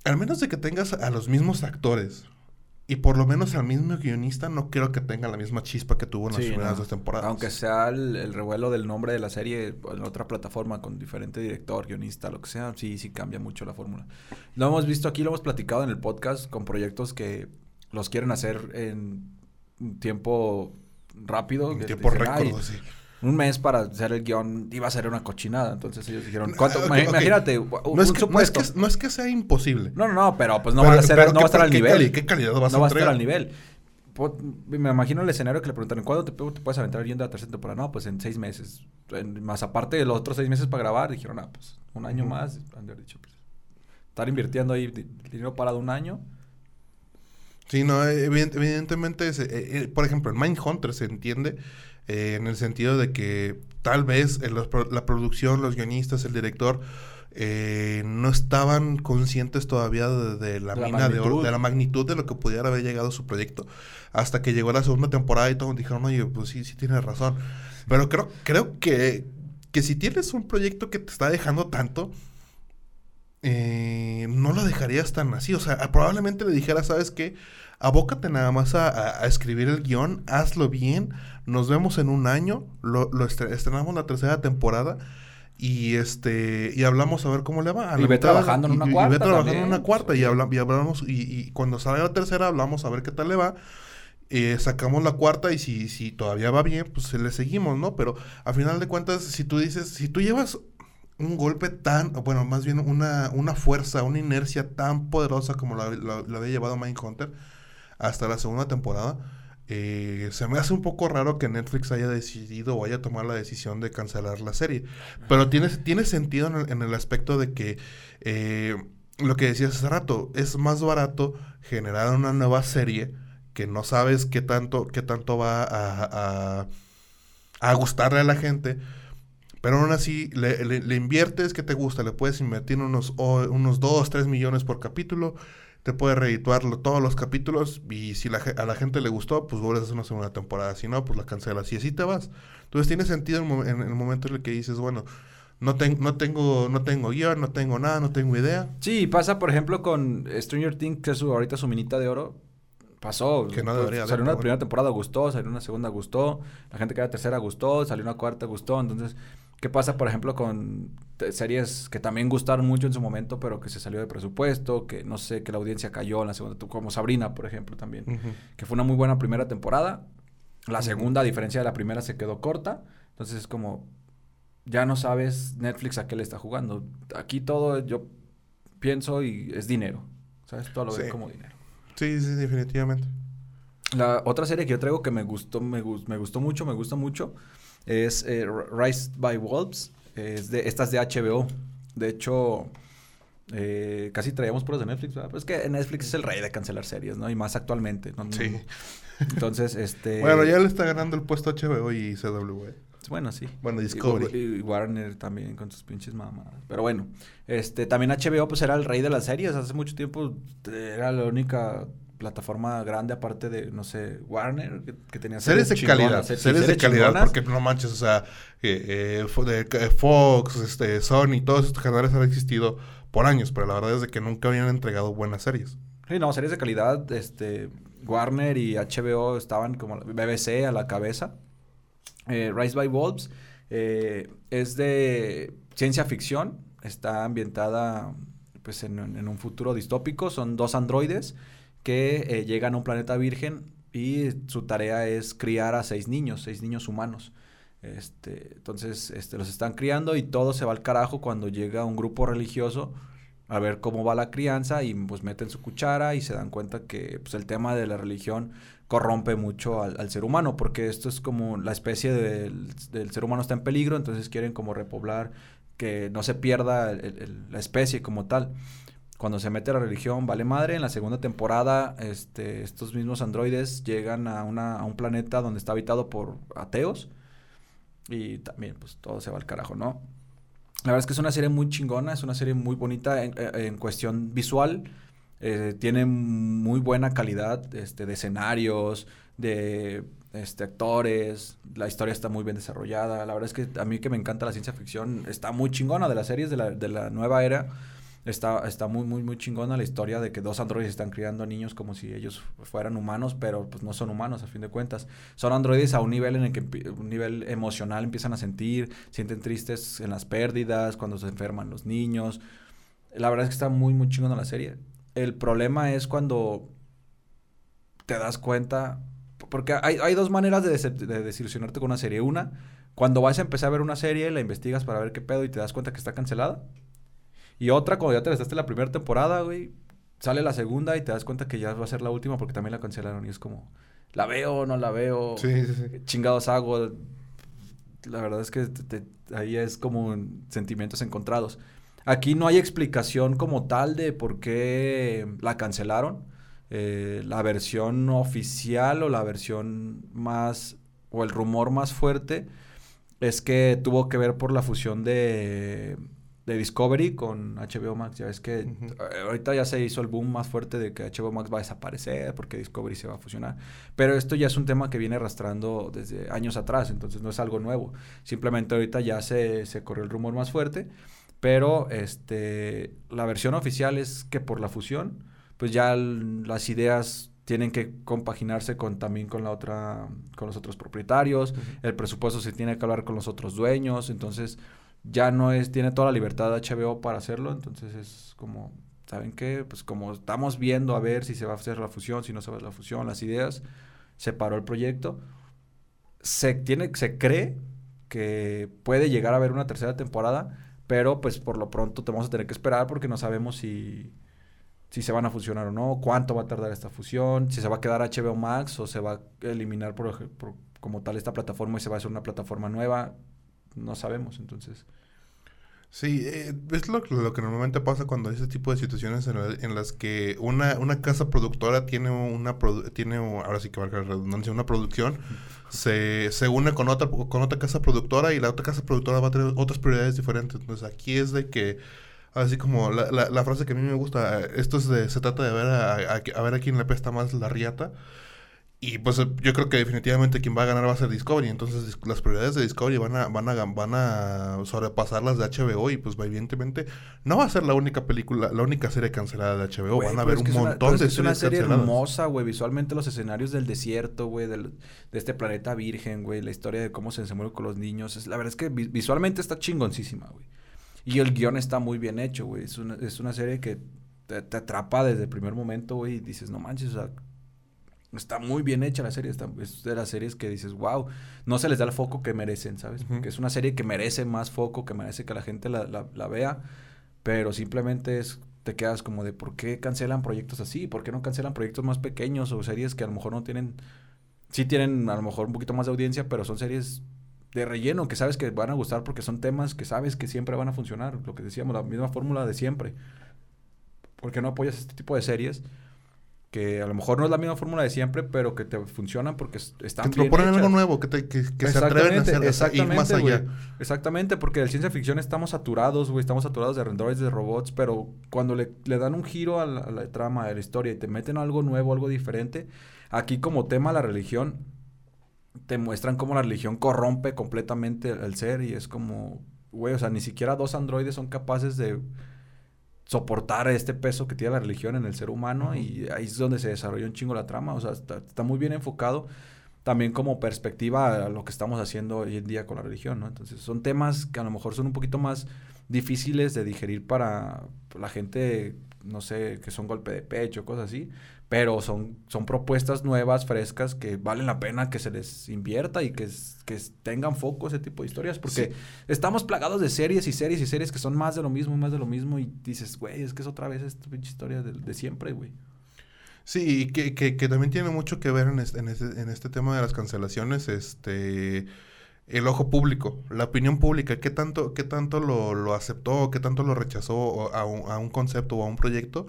al menos de que tengas a los mismos actores y por lo menos al mismo guionista, no creo que tenga la misma chispa que tuvo en las Sí, primeras no. dos temporadas. Aunque sea el, el revuelo del nombre de la serie en otra plataforma con diferente director, guionista, lo que sea, sí, sí cambia mucho la fórmula. Lo hemos visto aquí, lo hemos platicado en el podcast con proyectos que los quieren hacer en tiempo rápido. En tiempo récord, "Ay, así. Un mes para hacer el guion iba a ser una cochinada. Entonces ellos dijeron, ¿cuánto? Imagínate, un, No es, que, no, es que, no es que sea imposible. No, no, no, pero pues no Pero- va a ser, no ¿qué- va a estar al nivel. cali- qué calidad vas no a va a estar al nivel. Po- Me imagino el escenario que le preguntaron, ¿cuándo te, te puedes aventar el guion de la tercera temporada? No, pues en seis meses. En- más aparte de los otros seis meses para grabar, dijeron, ah, pues un año más. Han dicho, pues, estar invirtiendo ahí di- dinero parado un año. Sí, no, evident- evidentemente, eh, eh, por ejemplo, en Mindhunter se entiende eh, en el sentido de que tal vez en los pro- la producción, los guionistas, el director, eh, no estaban conscientes todavía de, de la mina de oro, magnitud. de la magnitud de lo que pudiera haber llegado su proyecto, hasta que llegó la segunda temporada y todos dijeron, oye, pues sí, sí tienes razón. Pero creo, creo que, que si tienes un proyecto que te está dejando tanto, eh, no lo dejarías tan así. O sea, probablemente le dijera, ¿sabes qué? Abócate nada más a, a- a escribir el guion, hazlo bien, nos vemos en un año, lo, lo estre- estrenamos la tercera temporada y este y hablamos a ver cómo le va. A Y la ve mitad- trabajando en y- ve trabajando en una cuarta sí. y, habla- y hablamos y, y cuando salga la tercera hablamos a ver qué tal le va. Eh, sacamos la cuarta y si, si todavía va bien, pues le seguimos, ¿no? Pero a final de cuentas, si tú dices, si tú llevas un golpe tan, bueno, más bien una, una fuerza, una inercia tan poderosa como la, la- había llevado Mindhunter hasta la segunda temporada, eh, se me hace un poco raro que Netflix haya decidido o haya tomado la decisión de cancelar la serie. Pero tiene, tiene sentido en el, aspecto de que eh, lo que decías hace rato, es más barato generar una nueva serie que no sabes qué tanto, qué tanto va a- a gustarle a la gente. Pero aún así, le, le- le inviertes, que te gusta? Le puedes invertir unos, unos 2, 3 millones por capítulo. Te puede redituar lo- todos los capítulos. Y si la a la gente le gustó, pues vuelves a hacer una segunda temporada. Si no, pues la cancelas. Y así te vas. Entonces tiene sentido en, el momento en el que dices, bueno, no, ten- no tengo no tengo guion, no tengo nada, no tengo idea. Sí, pasa, por ejemplo, con Stranger Things, que es su, ahorita su minita de oro. Pasó. Que no Pues, debería de, Salió una primera temporada, gustó. Salió una segunda, gustó. La gente que era tercera, gustó. Salió una cuarta, gustó. Entonces, ¿qué pasa, por ejemplo, con series que también gustaron mucho en su momento, pero que se salió de presupuesto? Que no sé, que la audiencia cayó en la segunda, como Sabrina, por ejemplo, también. Que fue una muy buena primera temporada. La segunda, a diferencia de la primera, se quedó corta. Entonces, es como. Ya no sabes Netflix a qué le está jugando. Aquí todo, yo pienso y es dinero. ¿Sabes? Todo lo ves Sí. como dinero. Sí, sí, definitivamente. La otra serie que yo traigo que me gustó, me, me gustó mucho, me gusta mucho, es eh, Rise by Wolves. Es de, esta es de HBO. De hecho, eh, casi traíamos puros de Netflix, ¿verdad? Pues es que Netflix es el rey de cancelar series, ¿no? Y más actualmente. ¿no? Sí. Entonces, este... Bueno, ya le está ganando el puesto HBO y CW. Bueno, sí. Bueno, Discovery. y Warner también con sus pinches mamadas. Pero bueno, este también HBO pues era el rey de las series. Hace mucho tiempo eh, era la única plataforma grande aparte de, no sé, Warner, que, que tenía Series de chingonas, calidad, sí, series de calidad, chingonas. porque no manches, o sea, eh, eh, eh, Fox, este, Sony, todos estos canales han existido por años, pero la verdad es de que nunca habían entregado buenas series. Sí, no, series de calidad, este, Warner y HBO estaban como BBC a la cabeza. Eh, Rise by Wolves es de ciencia ficción, está ambientada pues en, en un futuro distópico, son dos androides que eh, llegan a un planeta virgen y su tarea es criar a seis niños, seis niños humanos. Este, entonces, este, los están criando y todo se va al carajo cuando llega un grupo religioso a ver cómo va la crianza y pues meten su cuchara y se dan cuenta que pues, el tema de la religión corrompe mucho al, ser humano porque esto es como la especie del, ser humano está en peligro entonces quieren como repoblar que no se pierda la especie como tal cuando se mete la religión vale madre en la segunda temporada este estos mismos androides llegan a una a un planeta donde está habitado por ateos y también pues todo se va al carajo no la verdad es que es una serie muy chingona, es una serie muy bonita en, eh, en cuestión visual. eh, tiene muy buena calidad este, de escenarios, de este, actores. La historia está muy bien desarrollada. La verdad es que a mí que me encanta la ciencia ficción, está muy chingona de las series de la, de la nueva era. Está, está muy, muy, muy chingona la historia de que dos androides están criando a niños como si ellos fueran humanos, pero pues no son humanos a fin de cuentas. Son androides a un nivel en el que un nivel emocional empiezan a sentir, sienten tristes en las pérdidas, cuando se enferman los niños. La verdad es que está muy, muy chingona la serie. El problema es cuando te das cuenta, porque hay, hay dos maneras de, de desilusionarte con una serie. Una, cuando vas a empezar a ver una serie, la investigas para ver qué pedo y te das cuenta que está cancelada. Y otra, cuando ya te aventaste la primera temporada, güey, sale la segunda y te das cuenta que ya va a ser la última porque también la cancelaron. Y es como, ¿la veo no la veo? Sí, sí, sí. ¿Qué chingados hago? La verdad es que te- te- ahí es como sentimientos encontrados. Aquí no hay explicación como tal de por qué la cancelaron. Eh, la versión oficial o la versión más, o el rumor más fuerte es que tuvo que ver por la fusión de, de Discovery con HBO Max. Ya ves que eh, ahorita ya se hizo el boom más fuerte de que HBO Max va a desaparecer porque Discovery se va a fusionar. Pero esto ya es un tema que viene arrastrando desde años atrás, entonces no es algo nuevo. Simplemente ahorita ya se, se corrió el rumor más fuerte. Pero este, la versión oficial es que por la fusión, pues ya las ideas tienen que compaginarse con también con la otra, con los otros propietarios. El presupuesto se tiene que hablar con los otros dueños. Entonces, ya no es, tiene toda la libertad de HBO para hacerlo. Entonces es como, ¿saben qué? Pues como estamos viendo a ver si se va a hacer la fusión, si no se va a hacer la fusión, las ideas, se paró el proyecto. Se tiene, se cree que puede llegar a haber una tercera temporada, pero pues por lo pronto te vamos a tener que esperar porque no sabemos si, si se van a fusionar o no, cuánto va a tardar esta fusión, si se va a quedar HBO Max o se va a eliminar como tal esta plataforma y se va a hacer una plataforma nueva, no sabemos, entonces. Sí, eh, es lo, lo que normalmente pasa cuando hay ese tipo de situaciones en, la- en las que una, una casa productora tiene una produ- tiene ahora sí que valga la redundancia, una producción, se, se une con otra con otra casa productora y la otra casa productora va a tener otras prioridades diferentes. Entonces aquí es de que así como la, la, la frase que a mí me gusta, eh, esto es de, se trata de ver a, a- a ver a quién le pesta más la riata. Y pues yo creo que definitivamente quien va a ganar va a ser Discovery. Entonces las prioridades de Discovery van a, van a, van a sobrepasar las de HBO. Y pues evidentemente no va a ser la única película, la única serie cancelada de HBO. van a haber un montón de es una serie hermosa, güey. Visualmente los escenarios del desierto, güey, de este planeta virgen, güey. La historia de cómo se desenvuelve con los niños. Es, la verdad es que visualmente está chingoncísima, güey. Y el guion está muy bien hecho, güey. Es una, es una serie que te, te atrapa desde el primer momento, güey. Y dices, no manches, o sea Está muy bien hecha la serie, está, es de las series que dices, wow, no se les da el foco que merecen, ¿sabes? Porque es una serie que merece más foco, que merece que la gente la, la, vea, pero simplemente es, te quedas como de, ¿por qué cancelan proyectos así? ¿Por qué no cancelan proyectos más pequeños o series que a lo mejor no tienen, sí tienen a lo mejor un poquito más de audiencia, pero son series de relleno que sabes que van a gustar porque son temas que sabes que siempre van a funcionar, lo que decíamos, la misma fórmula de siempre. ¿Por qué no apoyas este tipo de series? Que a lo mejor no es la misma fórmula de siempre, pero que te funcionan porque están que te proponen algo nuevo, que, te, que, se atreven a hacer exactamente, más allá. Exactamente, porque de ciencia ficción estamos saturados, güey, estamos saturados de androides, de robots, pero cuando le, le dan un giro a la, trama, a la historia y te meten algo nuevo, algo diferente, aquí como tema la religión, te muestran cómo la religión corrompe completamente el ser y es como, güey, o sea, ni siquiera dos androides son capaces de soportar este peso que tiene la religión en el ser humano y ahí es donde se desarrolla un chingo la trama, o sea, está, muy bien enfocado también como perspectiva a lo que estamos haciendo hoy en día con la religión, ¿no? Entonces son temas que a lo mejor son un poquito más difíciles de digerir para la gente, no sé, que son golpe de pecho, cosas así, pero son, son propuestas nuevas, frescas, que valen la pena que se les invierta y que, que tengan foco ese tipo de historias, porque estamos plagados de series y series y series que son más de lo mismo, más de lo mismo, y dices, güey, es que es otra vez esta pinche historia de, siempre, güey. Sí, y que, que, que, también tiene mucho que ver en este, en, este, en este tema de las cancelaciones, este el ojo público, la opinión pública, qué tanto, qué tanto lo, lo aceptó, qué tanto lo rechazó a un, a un concepto o a un proyecto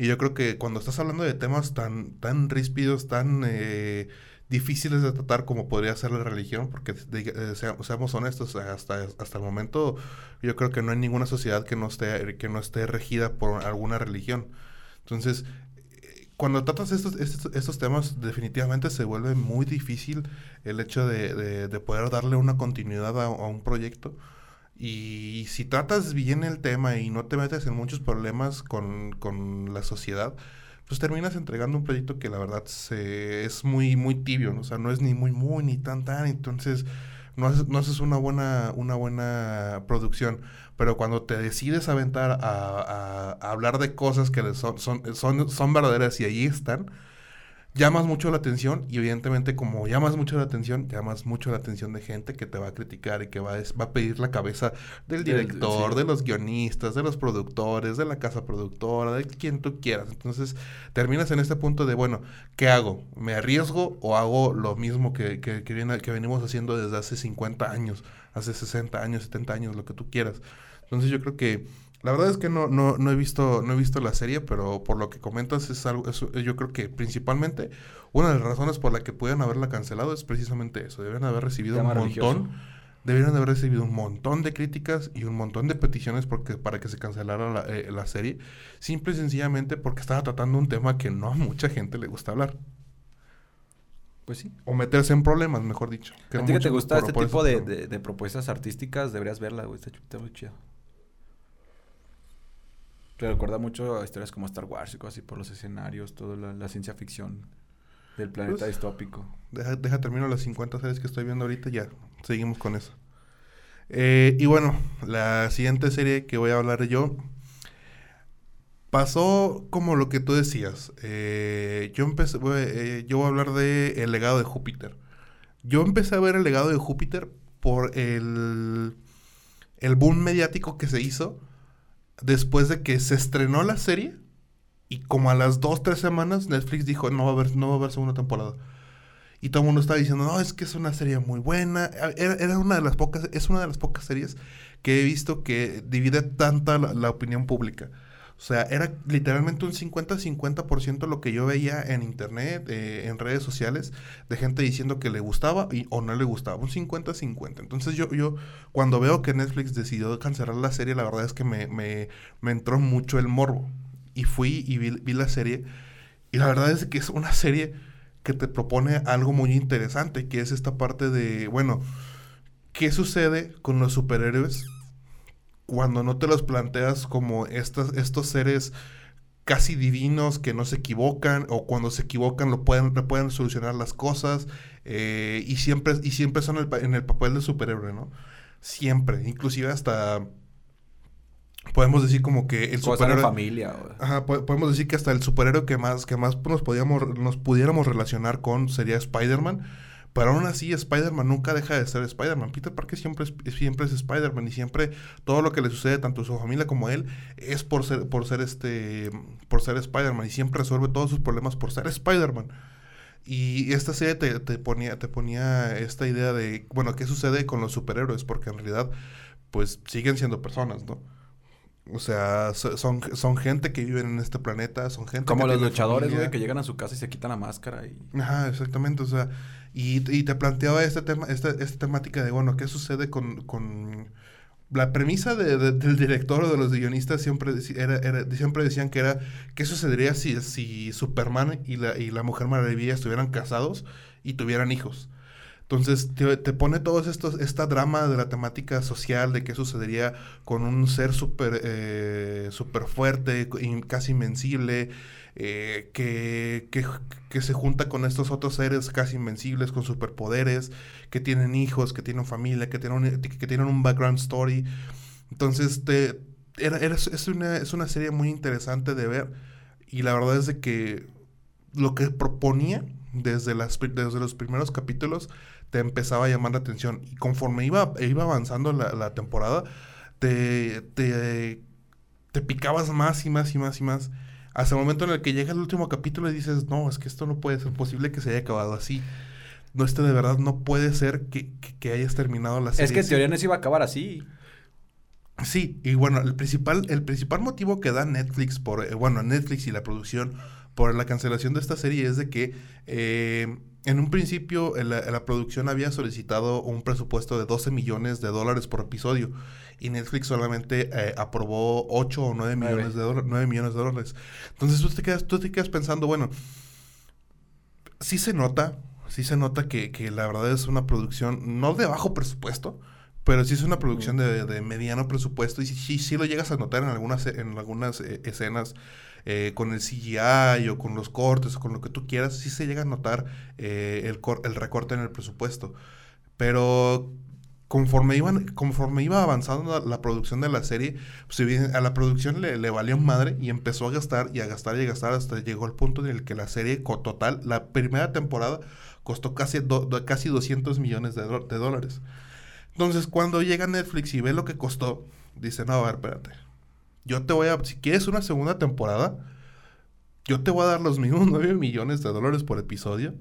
y yo creo que cuando estás hablando de temas tan, tan ríspidos, tan eh, difíciles de tratar como podría ser la religión, porque eh, seamos honestos, hasta, hasta el momento yo creo que no hay ninguna sociedad que no esté, que no esté regida por alguna religión. Entonces, cuando tratas estos, estos, temas, definitivamente se vuelve muy difícil el hecho de, de, poder darle una continuidad a un proyecto y si tratas bien el tema y no te metes en muchos problemas con, con la sociedad, pues terminas entregando un proyecto que la verdad se, es muy, muy tibio, ¿no? o sea, no es ni muy, muy, ni tan, tan, entonces no haces, no haces una, buena, una buena producción. Pero cuando te decides aventar a, a, hablar de cosas que son, son, son, son verdaderas y ahí están, llamas mucho la atención y evidentemente como llamas mucho la atención, llamas mucho la atención de gente que te va a criticar y que va a, va a pedir la cabeza del director, de los guionistas, de los productores, de la casa productora, de quien tú quieras. Entonces terminas en este punto de, bueno, ¿qué hago? ¿Me arriesgo o hago lo mismo que, que, que, viene, que venimos haciendo desde hace 50 años, hace 60 años, 70 años, lo que tú quieras? Entonces yo creo que la verdad es que no, no, no, he visto, no he visto la serie, pero por lo que comentas es algo, yo creo que principalmente una de las razones por la que pueden haberla cancelado es precisamente eso. Deben haber recibido un montón, deberían haber recibido un montón de críticas y un montón de peticiones porque, para que se cancelara la, eh, la serie, simple y sencillamente porque estaba tratando un tema que no a mucha gente le gusta hablar. Pues sí. O meterse en problemas, mejor dicho. Que a ti que te gusta este tipo de, de, propuestas artísticas, deberías verla, güey. Está muy chido. Te recuerda mucho a historias como Star Wars y cosas así por los escenarios, toda la, ciencia ficción del planeta pues, distópico. Deja, deja termino las 50 series que estoy viendo ahorita y ya seguimos con eso. Eh, y bueno, la siguiente serie que voy a hablar yo pasó como lo que tú decías. Eh, yo empecé, eh, yo voy a hablar de El legado de Júpiter. Yo empecé a ver El legado de Júpiter por el, el boom mediático que se hizo después de que se estrenó la serie y como a las dos, tres semanas Netflix dijo no va a haber, no va a haber segunda temporada. Y todo el mundo estaba diciendo, no, es que es una serie muy buena. Era, una de las pocas, es una de las pocas series que he visto que divide tanta la opinión pública. O sea, era literalmente un 50-50% lo que yo veía en internet, eh, en redes sociales, de gente diciendo que le gustaba y, o no le gustaba. Un 50-50. Entonces yo, yo, cuando veo que Netflix decidió cancelar la serie, la verdad es que me, me, me entró mucho el morbo. Y fui y vi, vi, la serie. Y la verdad es que es una serie que te propone algo muy interesante, que es esta parte de, bueno, ¿qué sucede con los superhéroes cuando no te los planteas como estas, estos seres casi divinos que no se equivocan o cuando se equivocan lo pueden, pueden solucionar las cosas eh, y siempre y siempre son en el papel de superhéroe, ¿no? Siempre, inclusive hasta podemos decir como que el superhéroe familia ajá, podemos decir que hasta el superhéroe que más que más nos podíamos nos pudiéramos relacionar con sería Spider-Man pero aún así Spider-Man nunca deja de ser Spider-Man Peter Parker siempre es, siempre es Spider-Man y siempre todo lo que le sucede tanto a su familia como a él es por ser por ser este por ser Spider-Man y siempre resuelve todos sus problemas por ser Spider-Man y esta serie te, te, ponía, te ponía esta idea de, bueno, ¿qué sucede con los superhéroes? Porque en realidad, pues siguen siendo personas, ¿no? O sea, son, son gente que viven en este planeta, son gente Como los luchadores, güey, que llegan a su casa y se quitan la máscara y... Ajá, exactamente, o sea, y, y te planteaba este tema, esta, esta temática de, bueno, ¿qué sucede con, con la premisa de, del director o de los guionistas siempre, era, era, siempre decían que era, ¿qué sucedería si, si Superman y la, y la Mujer Maravilla estuvieran casados y tuvieran hijos? Entonces te, pone todo esto, esta drama de la temática social, de qué sucedería con un ser súper eh, super fuerte, casi invencible, eh, que, que, se junta con estos otros seres casi invencibles, con superpoderes, que tienen hijos, que tienen familia, que tienen un, que tienen un background story. Entonces te, era, es, una, es una serie muy interesante de ver y la verdad es de que lo que proponía desde, las, desde los primeros capítulos te empezaba a llamar la atención. Y conforme iba, iba avanzando la, temporada, te, te, te, picabas más y más y más y más. Hasta el momento en el que llega el último capítulo y dices, no, es que esto no puede ser posible que se haya acabado así. No, este de verdad no puede ser que, que, hayas terminado la serie. Es que en teoría no se iba a acabar así. Sí, y bueno, el principal, el principal motivo que da Netflix por, eh, bueno, Netflix y la producción por la cancelación de esta serie es de que eh, en un principio la, producción había solicitado un presupuesto de 12 millones de dólares por episodio y Netflix solamente eh, aprobó 8 o 9 millones, de dólares, 9 millones de dólares. Entonces tú te quedas, tú te quedas pensando, bueno, sí se nota, sí se nota que, que la verdad es una producción no de bajo presupuesto, pero sí es una producción de, de mediano presupuesto y sí, sí, lo llegas a notar en algunas, en algunas eh, escenas eh, con el CGI o con los cortes o con lo que tú quieras, sí se llega a notar eh, el, el recorte en el presupuesto. Pero conforme, iban, conforme iba avanzando la, producción de la serie, pues, a la producción le, le, valió madre y empezó a gastar y a gastar y a gastar hasta llegó al punto en el que la serie total, la primera temporada, costó casi, casi 200 millones de, de, dólares. Entonces, cuando llega Netflix y ve lo que costó, dice, no, a ver, espérate, yo te voy a, si quieres una segunda temporada, yo te voy a dar los mismos 9 millones de dólares por episodio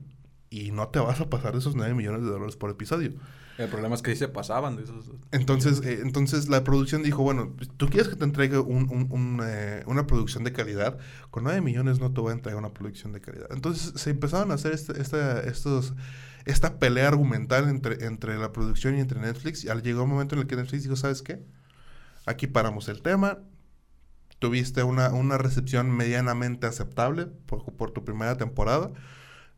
y no te vas a pasar esos 9 millones de dólares por episodio. El problema es que ahí se pasaban de esos. Entonces, eh, entonces la producción dijo, bueno, tú quieres que te entregue un, eh, una producción de calidad, con 9 millones no te voy a entregar una producción de calidad. Entonces se empezaron a hacer este, estos, esta pelea argumental entre, entre la producción y entre Netflix. Y al llegó un momento en el que Netflix dijo, ¿sabes qué? Aquí paramos el tema, tuviste una, una recepción medianamente aceptable por, por tu primera temporada.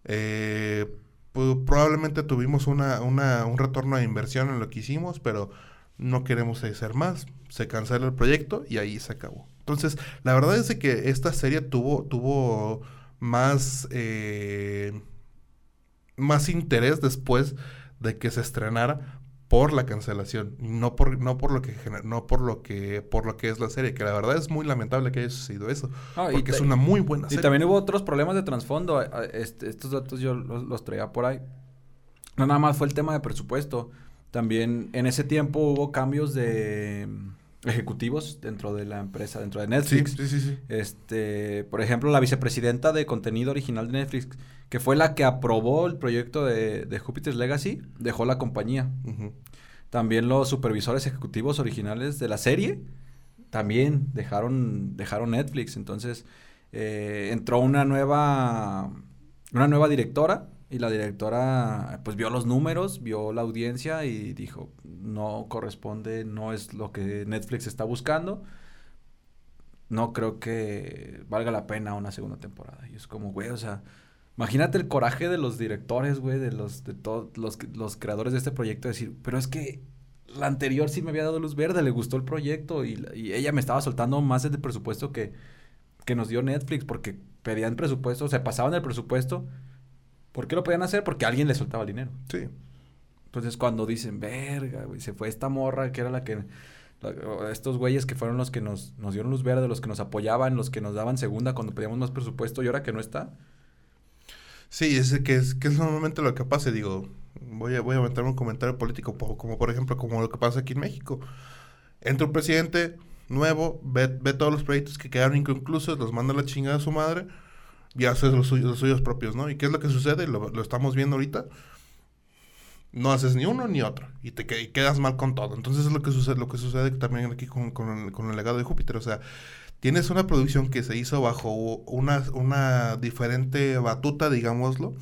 Eh, pues, probablemente tuvimos una, una, un retorno de inversión en lo que hicimos, pero no queremos hacer más. Se cancela el proyecto y ahí se acabó. Entonces, la verdad es que esta serie tuvo, tuvo más, eh, más interés después de que se estrenara por la cancelación, no por, no por lo que no por lo que por lo que es la serie, que la verdad es muy lamentable que haya sucedido eso, porque es una muy buena serie. Y también hubo otros problemas de trasfondo, este, estos datos yo los, traía por ahí. No nada más fue el tema de presupuesto, también en ese tiempo hubo cambios de ejecutivos dentro de la empresa, dentro de Netflix. Sí, sí, sí, Este, por ejemplo, la vicepresidenta de contenido original de Netflix, que fue la que aprobó el proyecto de, de Jupiter's Legacy, dejó la compañía. También los supervisores ejecutivos originales de la serie también dejaron, dejaron Netflix. Entonces, eh, entró una nueva, una nueva directora y la directora pues vio los números, vio la audiencia y dijo, no corresponde, no es lo que Netflix está buscando. No creo que valga la pena una segunda temporada. Y es como, güey, o sea, Imagínate el coraje de los directores, güey, de los, de todos los, los creadores de este proyecto, decir, pero es que la anterior sí me había dado luz verde, le gustó el proyecto y, y ella me estaba soltando más del presupuesto que, que nos dio Netflix porque pedían presupuesto, o sea, pasaban el presupuesto. ¿Por qué lo podían hacer? Porque alguien le soltaba el dinero. Sí. Entonces cuando dicen, verga, güey, se fue esta morra que era la que... la- estos güeyes que fueron los que nos, nos dieron luz verde, los que nos apoyaban, los que nos daban segunda cuando pedíamos más presupuesto y ahora que no está. Sí, es que es, que es normalmente lo que pasa. Digo, voy a, voy a aventar un comentario político, po- como por ejemplo, como lo que pasa aquí en México. Entra un presidente nuevo, ve, ve todos los proyectos que quedaron inconclusos, los manda a la chingada a su madre y hace los, suyos- los suyos propios, ¿no? ¿Y qué es lo que sucede? Lo, estamos viendo ahorita. No haces ni uno ni otro y te quedas mal con todo. Entonces es lo que sucede, lo que sucede también aquí con, con el, con el legado de Júpiter. O sea, tienes una producción que se hizo bajo una, una diferente batuta, digámoslo,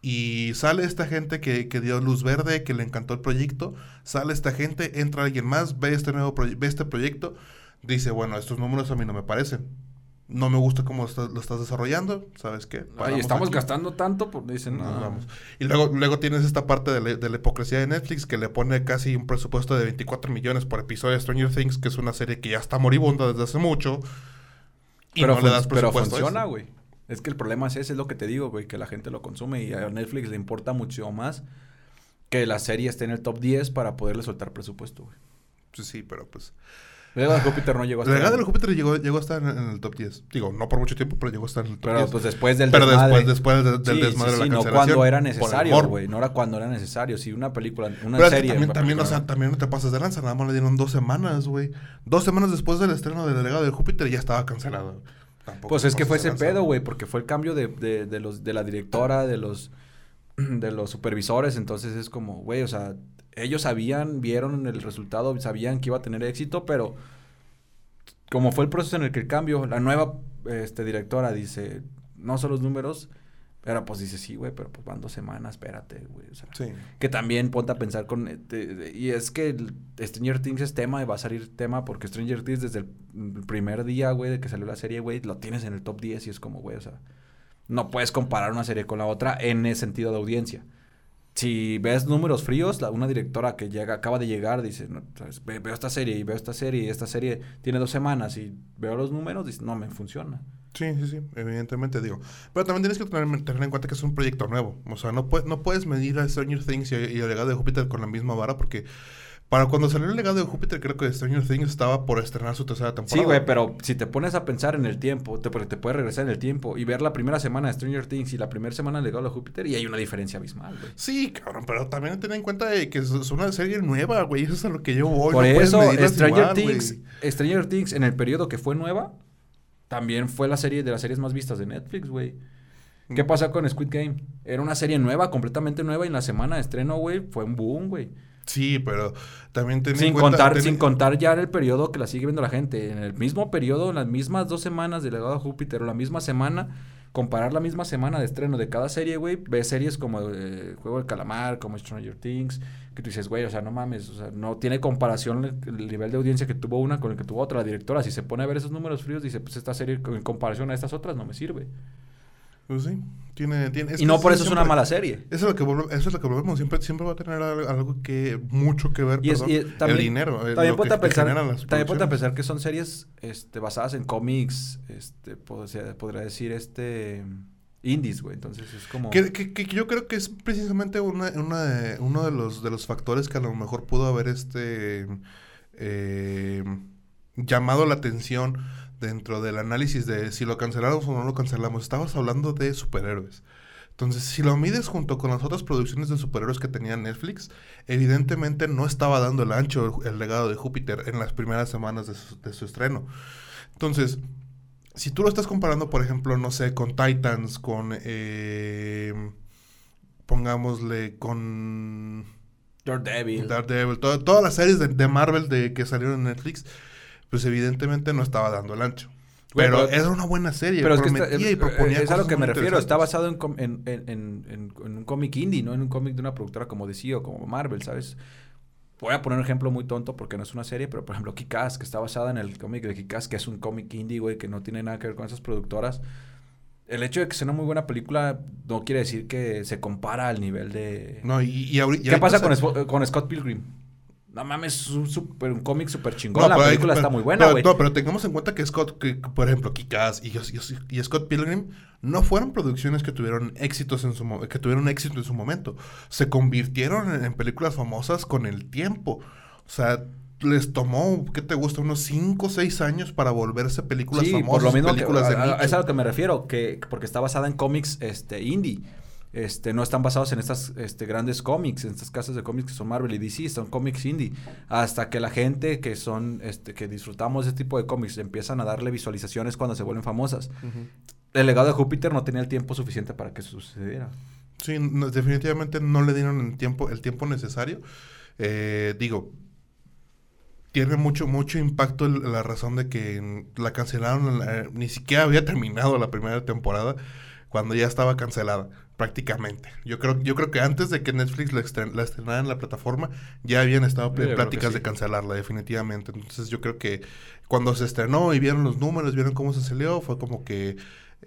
y sale esta gente que, que dio luz verde, que le encantó el proyecto, sale esta gente, entra alguien más, ve este nuevo ve este proyecto, dice, bueno, estos números a mí no me parecen. No me gusta cómo está- lo estás desarrollando, ¿sabes qué? Paramos estamos aquí. gastando tanto, pues dicen, no. vamos. Y luego, luego tienes esta parte de, la- de la hipocresía de Netflix que le pone casi un presupuesto de 24 millones por episodio de Stranger Things, que es una serie que ya está moribunda desde hace mucho. Y Pero, no le das pero presupuesto. a eso. funciona, güey. Es que el problema es ese, es lo que te digo, güey, que la gente lo consume y a Netflix le importa mucho más que la serie esté en el top 10 para poderle soltar presupuesto, güey. Pues sí, pero pues. Luego de Júpiter no llegó La hasta legada de Júpiter llegó, llegó a estar en, en el top 10. Digo, no por mucho tiempo, pero llegó a estar en el top Pero 10. pues después del Pero desmadre. después, después de- del Sí, desmadre sí, de sí, la no cancelación. cuando era necesario, güey. No era cuando era necesario. Si una película, una Pero es que serie... también, también, o sea, también no te pasas de lanza. Nada más le dieron dos semanas, güey. Dos semanas después del estreno del legado de Júpiter ya estaba cancelado. Tampoco Pues es que fue ese de pedo, güey, porque fue el cambio de, de, de los, de la directora, de los, de los supervisores, entonces es como, güey, o sea, ellos sabían, vieron el resultado, sabían que iba a tener éxito, pero como fue el proceso en el que el cambio, la nueva este, directora dice, no son los números, pero pues dice, sí, güey, pero pues van dos semanas, espérate, güey, o sea. Sí. Que también ponte a pensar con... eh, de- de- y es que el Stranger Things es tema y va a salir tema porque Stranger Things desde el, el primer día, güey, de que salió la serie, güey, lo tienes en el top 10 y es como, güey, o sea... No puedes comparar una serie con la otra en ese sentido de audiencia. Si ves números fríos, la- una directora que llega, acaba de llegar dice, no. Ve- veo esta serie y veo esta serie y esta serie tiene dos semanas y veo los números, dice, no me funciona. Sí, sí, sí, evidentemente digo. Pero también tienes que tener, en cuenta que es un proyecto nuevo. O sea, no, puedes no puedes medir a Stranger Things y, y el legado de Júpiter con la misma vara porque para cuando salió el legado de Júpiter creo que Stranger Things estaba por estrenar su tercera temporada. Sí, güey, pero si te pones a pensar en el tiempo, te, porque te puedes regresar en el tiempo y ver la primera semana de Stranger Things y la primera semana de Legado de Júpiter y hay una diferencia abismal, güey. Sí, cabrón, pero también ten en cuenta de que es, una serie nueva, güey. Eso es a lo que yo voy. Por no eso, Stranger igual, Things. Stranger Things en el periodo que fue nueva, también fue la serie de las series más vistas de Netflix, güey. ¿Qué Mm. pasa con Squid Game? Era una serie nueva, completamente nueva, y en la semana de estreno, güey, fue un boom, güey. Sí, pero también ten en Sin cuenta... contar, ten- sin contar ya en el periodo que la sigue viendo la gente. En el mismo periodo, en las mismas dos semanas de Legado a Júpiter o la misma semana, comparar la misma semana de estreno de cada serie, güey, ves series como eh, Juego del Calamar, como Stranger Things, que tú dices, güey, o sea, no mames, o sea, no tiene comparación el, el nivel de audiencia que tuvo una con el que tuvo otra. La directora, si se pone a ver esos números fríos, dice, pues esta serie en comparación a estas otras no me sirve. Pues sí, tiene... tiene y no por eso es una mala serie. Eso es lo que eso es lo que volvemos. Siempre, siempre va a tener al- algo que... Mucho que ver, Y es- perdón, y también- el dinero. eh, También te pensar, también producciones. pensar que son series este, basadas en cómics, este, podría decir, este, indies, güey. Entonces es como... Que, que- que yo creo que es precisamente una, una de- uno de los, de los factores que a lo mejor pudo haber este eh, llamado la atención dentro del análisis de si lo cancelamos o no lo cancelamos. Estabas hablando de superhéroes. Entonces, si lo mides junto con las otras producciones de superhéroes que tenía Netflix, evidentemente no estaba dando el ancho el, el legado de Júpiter en las primeras semanas de su, de su estreno. Entonces, si tú lo estás comparando, por ejemplo, no sé, con Titans, con, eh, pongámosle, con Daredevil. Daredevil, to- todas las series de, de Marvel de, que salieron en Netflix, pues evidentemente no estaba dando el ancho. Güey, Pero, pero- era una buena serie, Pero es que está- y proponía es a lo que me refiero. Está basado en, com- en, en- un cómic indie, no en un cómic de una productora como DC o como Marvel, ¿sabes? Voy a poner un ejemplo muy tonto porque no es una serie, pero por ejemplo Kick-Ass, que está basada en el cómic de Kick-Ass, que es un cómic indie, güey, que no tiene nada que ver con esas productoras. el hecho de que sea una muy buena película no quiere decir que se compara al nivel de... No, y, y, ahori- y ¿Qué pasa se- con, con Scott Pilgrim? No mames, es un, super- un cómic súper chingón. No, la hay- película pero- está muy buena, pero- güey. No, pero tengamos en cuenta que Scott, que, que, por ejemplo, Kick-Ass y, y- y Scott Pilgrim no fueron producciones que tuvieron éxitos en su que tuvieron éxito en su momento. Se convirtieron en, en películas famosas con el tiempo. O sea, les tomó, ¿qué te gusta? Unos 5 o 6 años para volverse películas Sí, famosas, por lo mismo que, películas de a- a- es a lo que me refiero, que porque está basada en cómics este, indie. Este, no están basados en estas este, grandes cómics, en estas casas de cómics que son Marvel y DC, son cómics indie. Hasta que la gente que son, este, que disfrutamos de este tipo de cómics empiezan a darle visualizaciones cuando se vuelven famosas. El legado de Júpiter no tenía el tiempo suficiente para que eso sucediera. Sí, no, definitivamente no le dieron el tiempo, el tiempo necesario. Eh, digo, tiene mucho, mucho impacto el- la razón de que la cancelaron, ni siquiera había terminado la primera temporada cuando ya estaba cancelada, prácticamente. Yo creo, yo creo que antes de que Netflix la, estren- la estrenara en la plataforma, ya habían estado en pláticas sí. de cancelarla, definitivamente. Entonces yo creo que cuando se estrenó y vieron los números, vieron cómo se salió, fue como que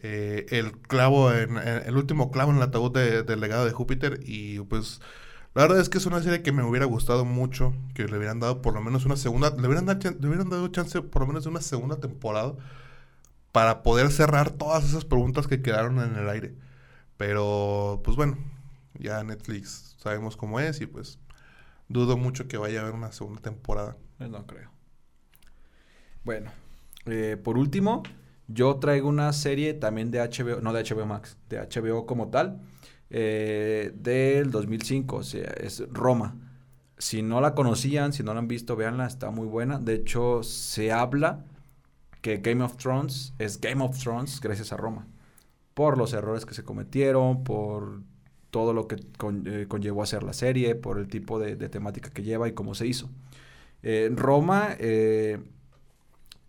eh, el clavo, en, en- el último clavo en el ataúd de- del legado de Júpiter y pues... La verdad es que es una serie que me hubiera gustado mucho, que le hubieran dado por lo menos una segunda, le hubieran, dado, chan- le hubieran dado chance por lo menos de una segunda temporada para poder cerrar todas esas preguntas que quedaron en el aire. Pero, pues bueno, ya Netflix sabemos cómo es y pues dudo mucho que vaya a haber una segunda temporada. Pues no creo. Bueno, eh, por último, yo traigo una serie también de HBO, no de HBO Max, de HBO como tal, eh, del 2005, o sea, es Roma. Si no la conocían, si no la han visto, véanla, está muy buena. De hecho, se habla que Game of Thrones es Game of Thrones gracias a Roma. Por los errores que se cometieron, por todo lo que con- eh, conllevó a hacer la serie, por el tipo de, de temática que lleva y cómo se hizo. Eh, Roma eh,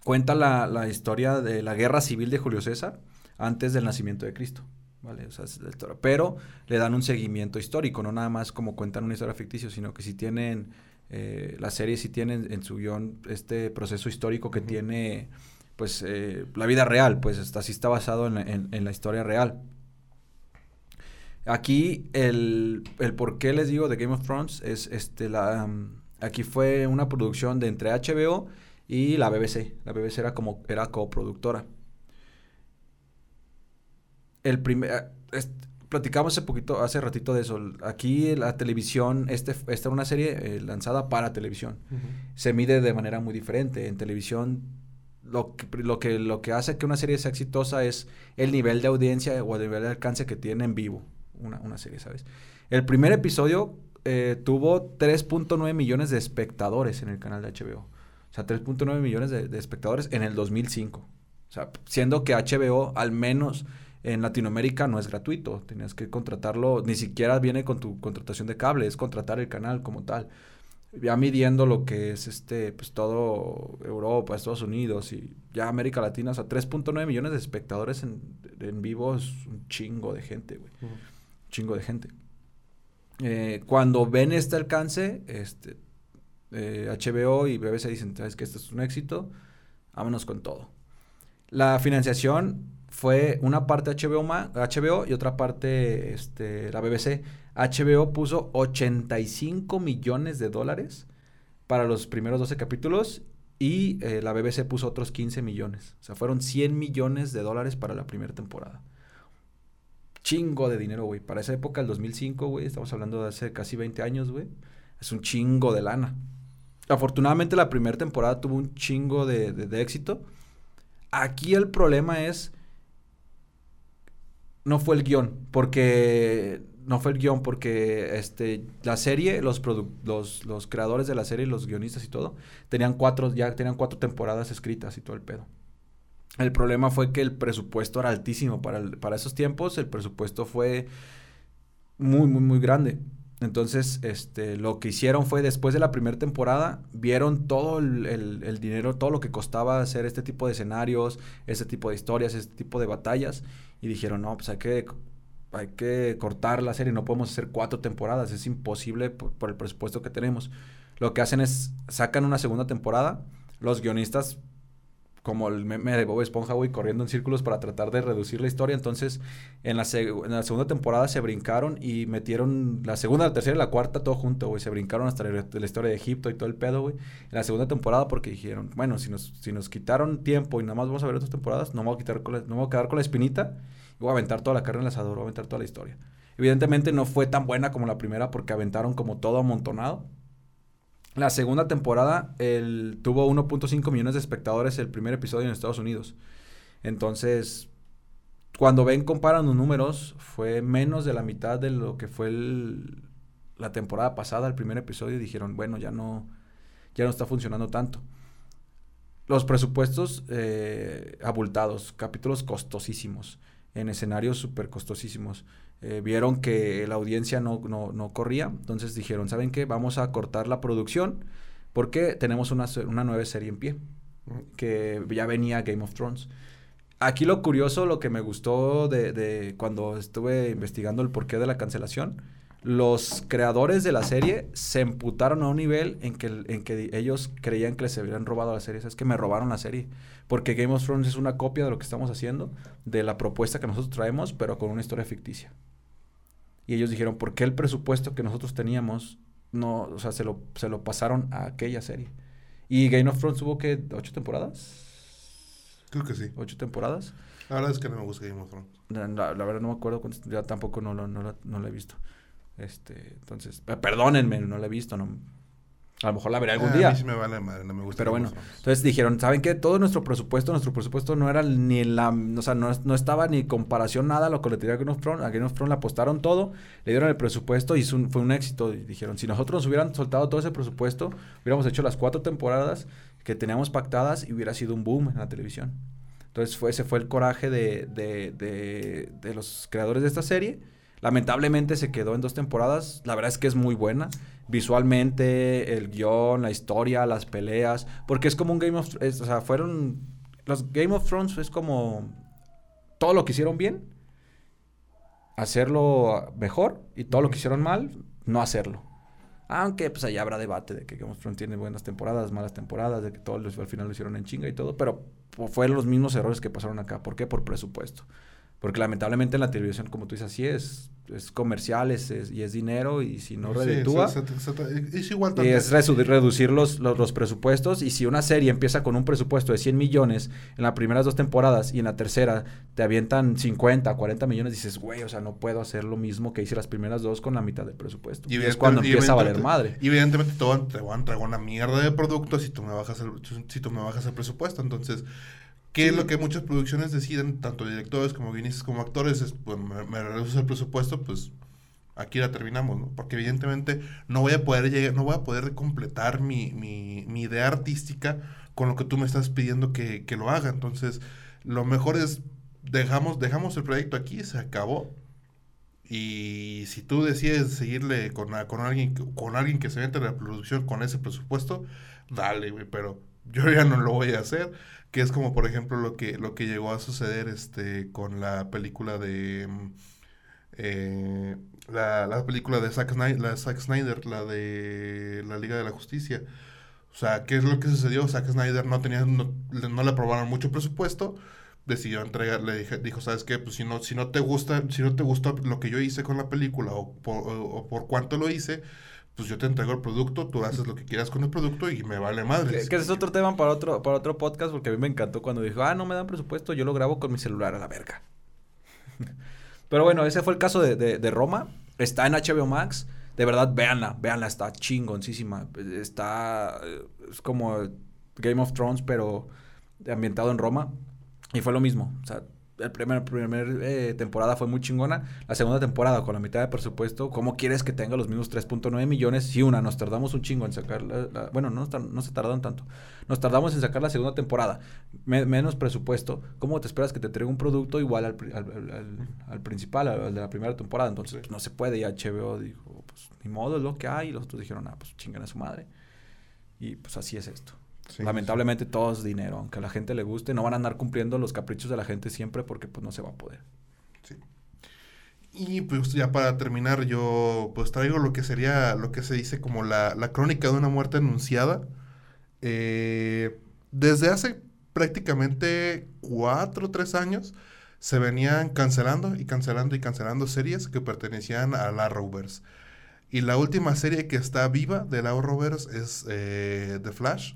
cuenta la, la historia de la guerra civil de Julio César antes del nacimiento de Cristo. ¿vale? O sea, es la historia. Pero le dan un seguimiento histórico, no nada más como cuentan una historia ficticia, sino que si tienen, eh, la serie sí tienen en su guion este proceso histórico que tiene, pues, eh, la vida real, pues, está, así está basado en la, en- en la historia real. Aquí el, el por qué les digo de Game of Thrones es este la um, aquí fue una producción de entre HBO y la BBC. La BBC era como era coproductora. El primer es- platicamos hace poquito hace ratito de eso. Aquí la televisión este esta era una serie eh, lanzada para televisión. Se mide de manera muy diferente en televisión. Lo que, lo, que, lo que hace que una serie sea exitosa es el nivel de audiencia o el nivel de alcance que tiene en vivo una, una serie, ¿sabes? El primer episodio eh, tuvo 3.9 millones de espectadores en el canal de HBO. O sea, 3.9 millones de, de espectadores en el 2005. O sea, siendo que HBO, al menos en Latinoamérica, no es gratuito. Tenías que contratarlo, ni siquiera viene con tu contratación de cable, es contratar el canal como tal. Ya midiendo lo que es este, pues todo Europa, Estados Unidos y ya América Latina, o sea, 3.9 millones de espectadores en, en vivo es un chingo de gente, güey chingo de gente. Eh, cuando ven este alcance, este, eh, HBO y BBC dicen, sabes que esto es un éxito, vámonos con todo. La financiación fue una parte HBO, HBO y otra parte este, la BBC. HBO puso 85 millones de dólares para los primeros 12 capítulos y eh, la BBC puso otros 15 millones. O sea, fueron 100 millones de dólares para la primera temporada chingo de dinero, güey. Para esa época, el 2005, güey, estamos hablando de hace casi 20 años, güey. Es un chingo de lana. Afortunadamente, la primera temporada tuvo un chingo de, de- de éxito. Aquí el problema es. No fue el guion, porque. No fue el guion, porque este, la serie, los, los, los creadores de la serie, los guionistas y todo, tenían cuatro, ya tenían cuatro temporadas escritas y todo el pedo. El problema fue que el presupuesto era altísimo. Para, para esos tiempos, el presupuesto fue muy, muy, muy grande. Entonces, este, lo que hicieron fue, después de la primera temporada, vieron todo el, el- el dinero, todo lo que costaba hacer este tipo de escenarios, este tipo de historias, este tipo de batallas, y dijeron, no, pues hay que, hay que cortar la serie, no podemos hacer cuatro temporadas, es imposible por, el presupuesto que tenemos. Lo que hacen es, sacan una segunda temporada, los guionistas como el meme de Bob Esponja, güey, corriendo en círculos para tratar de reducir la historia. Entonces, en la, segunda temporada se brincaron y metieron la segunda, la tercera y la cuarta todo junto, güey. Se brincaron hasta la, historia de Egipto y todo el pedo, güey. En la segunda temporada porque dijeron, bueno, si nos, quitaron tiempo y nada más vamos a ver otras temporadas, no me a, quitar no me voy a quedar con la espinita voy a aventar toda la carne en el asador, voy a aventar toda la historia. Evidentemente no fue tan buena como la primera porque aventaron como todo amontonado. La segunda temporada el, tuvo 1.5 millones de espectadores el primer episodio en Estados Unidos. Entonces, cuando ven, comparan los números, fue menos de la mitad de lo que fue la temporada pasada, el primer episodio, y dijeron, bueno, ya no, ya no está funcionando tanto. Los presupuestos eh, abultados, capítulos costosísimos, en escenarios súper costosísimos. Eh, vieron que la audiencia no, no, no, corría, entonces dijeron, ¿saben qué? Vamos a cortar la producción porque tenemos una, una nueva serie en pie, que ya venía Game of Thrones. Aquí lo curioso, lo que me gustó de, de, cuando estuve investigando el porqué de la cancelación, los creadores de la serie se emputaron a un nivel en que, en que ellos creían que les habían robado la serie. Es que me robaron la serie. Porque Game of Thrones es una copia de lo que estamos haciendo, de la propuesta que nosotros traemos, pero con una historia ficticia. Y ellos dijeron, ¿por qué el presupuesto que nosotros teníamos no, o sea, se lo, se lo pasaron a aquella serie? Y Game of Thrones tuvo que ocho temporadas. Creo que sí. ¿Ocho temporadas? La verdad es que no me gusta Game of Thrones. La, la, verdad no me acuerdo, ya tampoco no, no, no, no la he visto. Este, entonces, perdónenme, no la he visto, no, a lo mejor la veré algún Ah, día. A mí sí me vale madre, no me gusta. Pero bueno, entonces dijeron, ¿saben qué? Todo nuestro presupuesto, nuestro presupuesto no era ni la, o sea, no, no estaba ni comparación nada a lo que le tenía a Game of Thrones. A Game of Thrones le apostaron todo, le dieron el presupuesto y un- fue un éxito. Y dijeron, si nosotros nos hubieran soltado todo ese presupuesto, hubiéramos hecho las cuatro temporadas que teníamos pactadas y hubiera sido un boom en la televisión. Entonces fue, ese fue el coraje de, de, de, de los creadores de esta serie. Lamentablemente se quedó en dos temporadas. La verdad es que es muy buena. Visualmente, el guion, la historia, las peleas. Porque es como un Game of Thrones. O sea, fueron. Los Game of Thrones es como. Todo lo que hicieron bien. Hacerlo mejor. Y todo lo que hicieron mal, no hacerlo. Aunque pues allá habrá debate de que Game of Thrones tiene buenas temporadas, malas temporadas, de que todos al final lo hicieron en chinga y todo, pero fu- fueron los mismos errores que pasaron acá. ¿Por qué? Por presupuesto. Porque lamentablemente en la televisión, como tú dices, así es, es comercial es- es- y es dinero y si no Sí, reditúa, se- se- se- es igual y también. es reducir los, los, los presupuestos y si una serie empieza con un presupuesto de 100 millones en las primeras dos temporadas y en la tercera te avientan 50, 40 millones, dices, güey, o sea, no puedo hacer lo mismo que hice las primeras dos con la mitad del presupuesto. Y, es cuando empieza a valer madre. Y evidentemente te van, te van a entregar una mierda de producto si tú me bajas el, si tú me bajas el presupuesto. Entonces, ¿qué es lo que muchas producciones deciden, tanto directores como guionistas como actores? Es, pues, me, me reduces el presupuesto, pues aquí la terminamos, ¿no? Porque evidentemente no voy a poder llegar, no voy a poder completar mi, mi, mi idea artística con lo que tú me estás pidiendo que, que lo haga. Entonces, lo mejor es dejamos, dejamos el proyecto aquí, se acabó. Y si tú decides seguirle con, a- con alguien con alguien que se mete en la producción con ese presupuesto, dale, güey, pero yo ya no lo voy a hacer, que es como por ejemplo lo que lo que llegó a suceder este con la película de mm, eh, la, la película de Zack Snyder, la de Zack Snyder, la de la Liga de la Justicia. O sea, ¿qué es lo que sucedió? Zack Snyder no tenía no, no le aprobaron mucho presupuesto decidió entregar, le dije, dijo, ¿sabes qué? Pues si no, si no te gusta, si no te gustó lo que yo hice con la película o por, o, o por cuánto lo hice, pues yo te entrego el producto, tú haces lo que quieras con el producto y me vale madre. Que, que ese es otro tema para otro, para otro podcast, porque a mí me encantó cuando dijo, ah, no me dan presupuesto, yo lo grabo con mi celular a la verga. Pero bueno, ese fue el caso de, de- de Roma. Está en HBO Max. De verdad, véanla, véanla, está chingoncísima. Está, eh, es como Game of Thrones, pero ambientado en Roma. Y fue lo mismo. O sea, el primer, primer eh, temporada fue muy chingona. La segunda temporada, con la mitad de presupuesto, ¿cómo quieres que tenga los mismos 3.9 millones? Si una, nos tardamos un chingo en sacar la... la- bueno, no, no se tardaron tanto. Nos tardamos en sacar la segunda temporada. Me- menos presupuesto. ¿Cómo te esperas que te entregue un producto igual al, al, al- al- al principal, al, al de la primera temporada? Entonces, pues, no se puede. Y HBO dijo, pues, ni modo, es lo que hay. Y los otros dijeron, ah, pues, chingan a su madre. Y, pues, así es esto. Sí, Lamentablemente todo es dinero, aunque a la gente le guste, no van a andar cumpliendo los caprichos de la gente siempre porque pues no se va a poder. sí. Y pues ya para terminar, yo pues traigo lo que sería, lo que se dice como la, la crónica de una muerte anunciada. Eh, desde hace prácticamente cuatro o tres años se venían cancelando y cancelando y cancelando series que pertenecían a la Arrowverse. Y la última serie que está viva de la Arrowverse es eh, The Flash.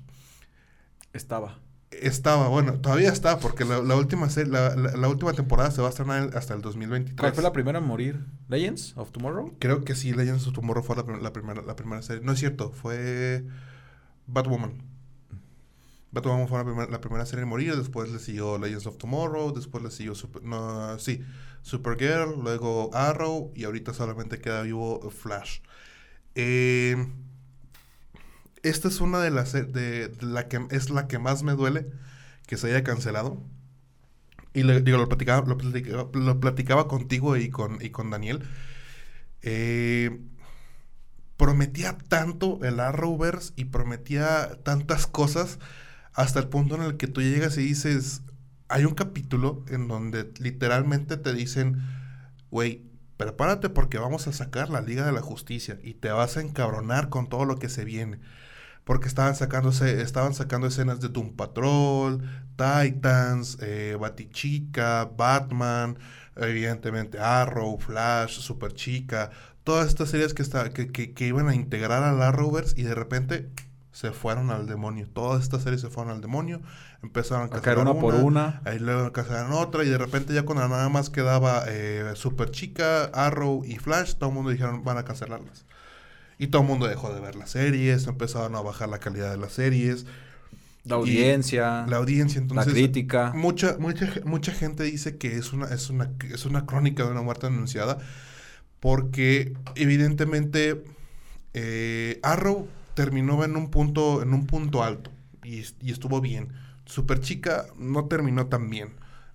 Estaba. Estaba, bueno, todavía está, porque la, la última la, la- la última temporada se va a estrenar hasta el 2023. ¿Cuál fue la primera en morir? ¿Legends of Tomorrow? Creo que sí, Legends of Tomorrow fue la, prim- la primera, la primera serie. No es cierto, fue Batwoman. Batwoman fue la, primer- la primera serie en morir, después le siguió Legends of Tomorrow, después le siguió Super, no, sí, Supergirl, luego Arrow y ahorita solamente queda vivo Flash. Eh, esta es una de las de, de la que es la que más me duele que se haya cancelado. Y le, digo, lo platicaba, lo platicaba, lo platicaba contigo y con, y con Daniel. Eh, prometía tanto el Arrowverse y prometía tantas cosas hasta el punto en el que tú llegas y dices, hay un capítulo en donde literalmente te dicen, güey, prepárate porque vamos a sacar la Liga de la Justicia y te vas a encabronar con todo lo que se viene. Porque estaban sacándose, estaban sacando escenas de Doom Patrol, Titans, eh, Batichica, Batman, evidentemente Arrow, Flash, Superchica, todas estas series que, está, que, que, que iban a integrar al Arrowverse y de repente se fueron al demonio. Todas estas series se fueron al demonio, empezaron a, A caer cancelar una por una. Ahí luego cancelaron otra y de repente ya cuando nada más quedaba eh, Super Chica, Arrow y Flash, todo el mundo dijeron van a cancelarlas. Y todo el mundo dejó de ver las series, empezaron a bajar la calidad de las series, La audiencia. la audiencia. la Entonces, crítica. mucha, mucha, mucha gente dice que es una, es una, es una crónica de una muerte anunciada porque evidentemente eh, Arrow terminó en un punto, en un punto alto y, y estuvo bien. Super Chica no terminó tan bien.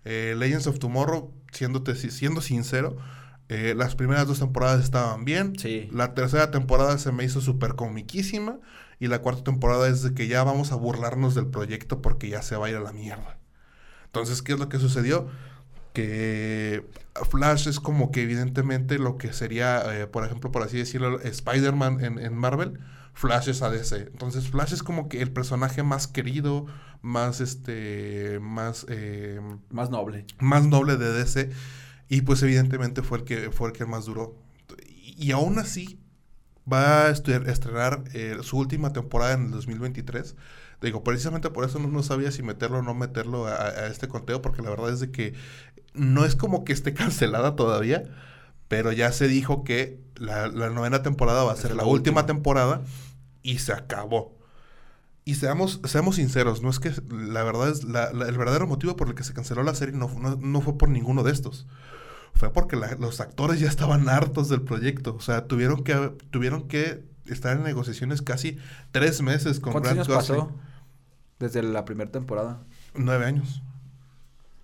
Eh, Legends of Tomorrow, siéndote, siendo sincero, eh, las primeras dos temporadas estaban bien. Sí. La tercera temporada se me hizo súper comiquísima. Y la cuarta temporada es de que ya vamos a burlarnos del proyecto porque ya se va a ir a la mierda. Entonces, ¿qué es lo que sucedió? Que Flash es como que evidentemente lo que sería, eh, por ejemplo, por así decirlo, Spider-Man en, en Marvel. Flash es ADC. Entonces, Flash es como que el personaje más querido, más este, más, eh, Más noble. más noble de DC y pues evidentemente fue el que fue el que más duró y, y aún así va a estrenar eh, su última temporada en el 2023 digo precisamente por eso no, no sabía si meterlo o no meterlo a, a este conteo porque la verdad es de que no es como que esté cancelada todavía pero ya se dijo que la, la novena temporada va a ser la, la última última. temporada y se acabó y seamos, seamos sinceros, no es que la verdad es la- la- el verdadero motivo por el que se canceló la serie no, no, no fue por ninguno de estos. Fue porque la- los actores ya estaban hartos del proyecto. O sea, tuvieron que, tuvieron que estar en negociaciones casi tres meses con ¿Cuántos Grant años Gusling. pasó? Desde la primera temporada. Nueve años.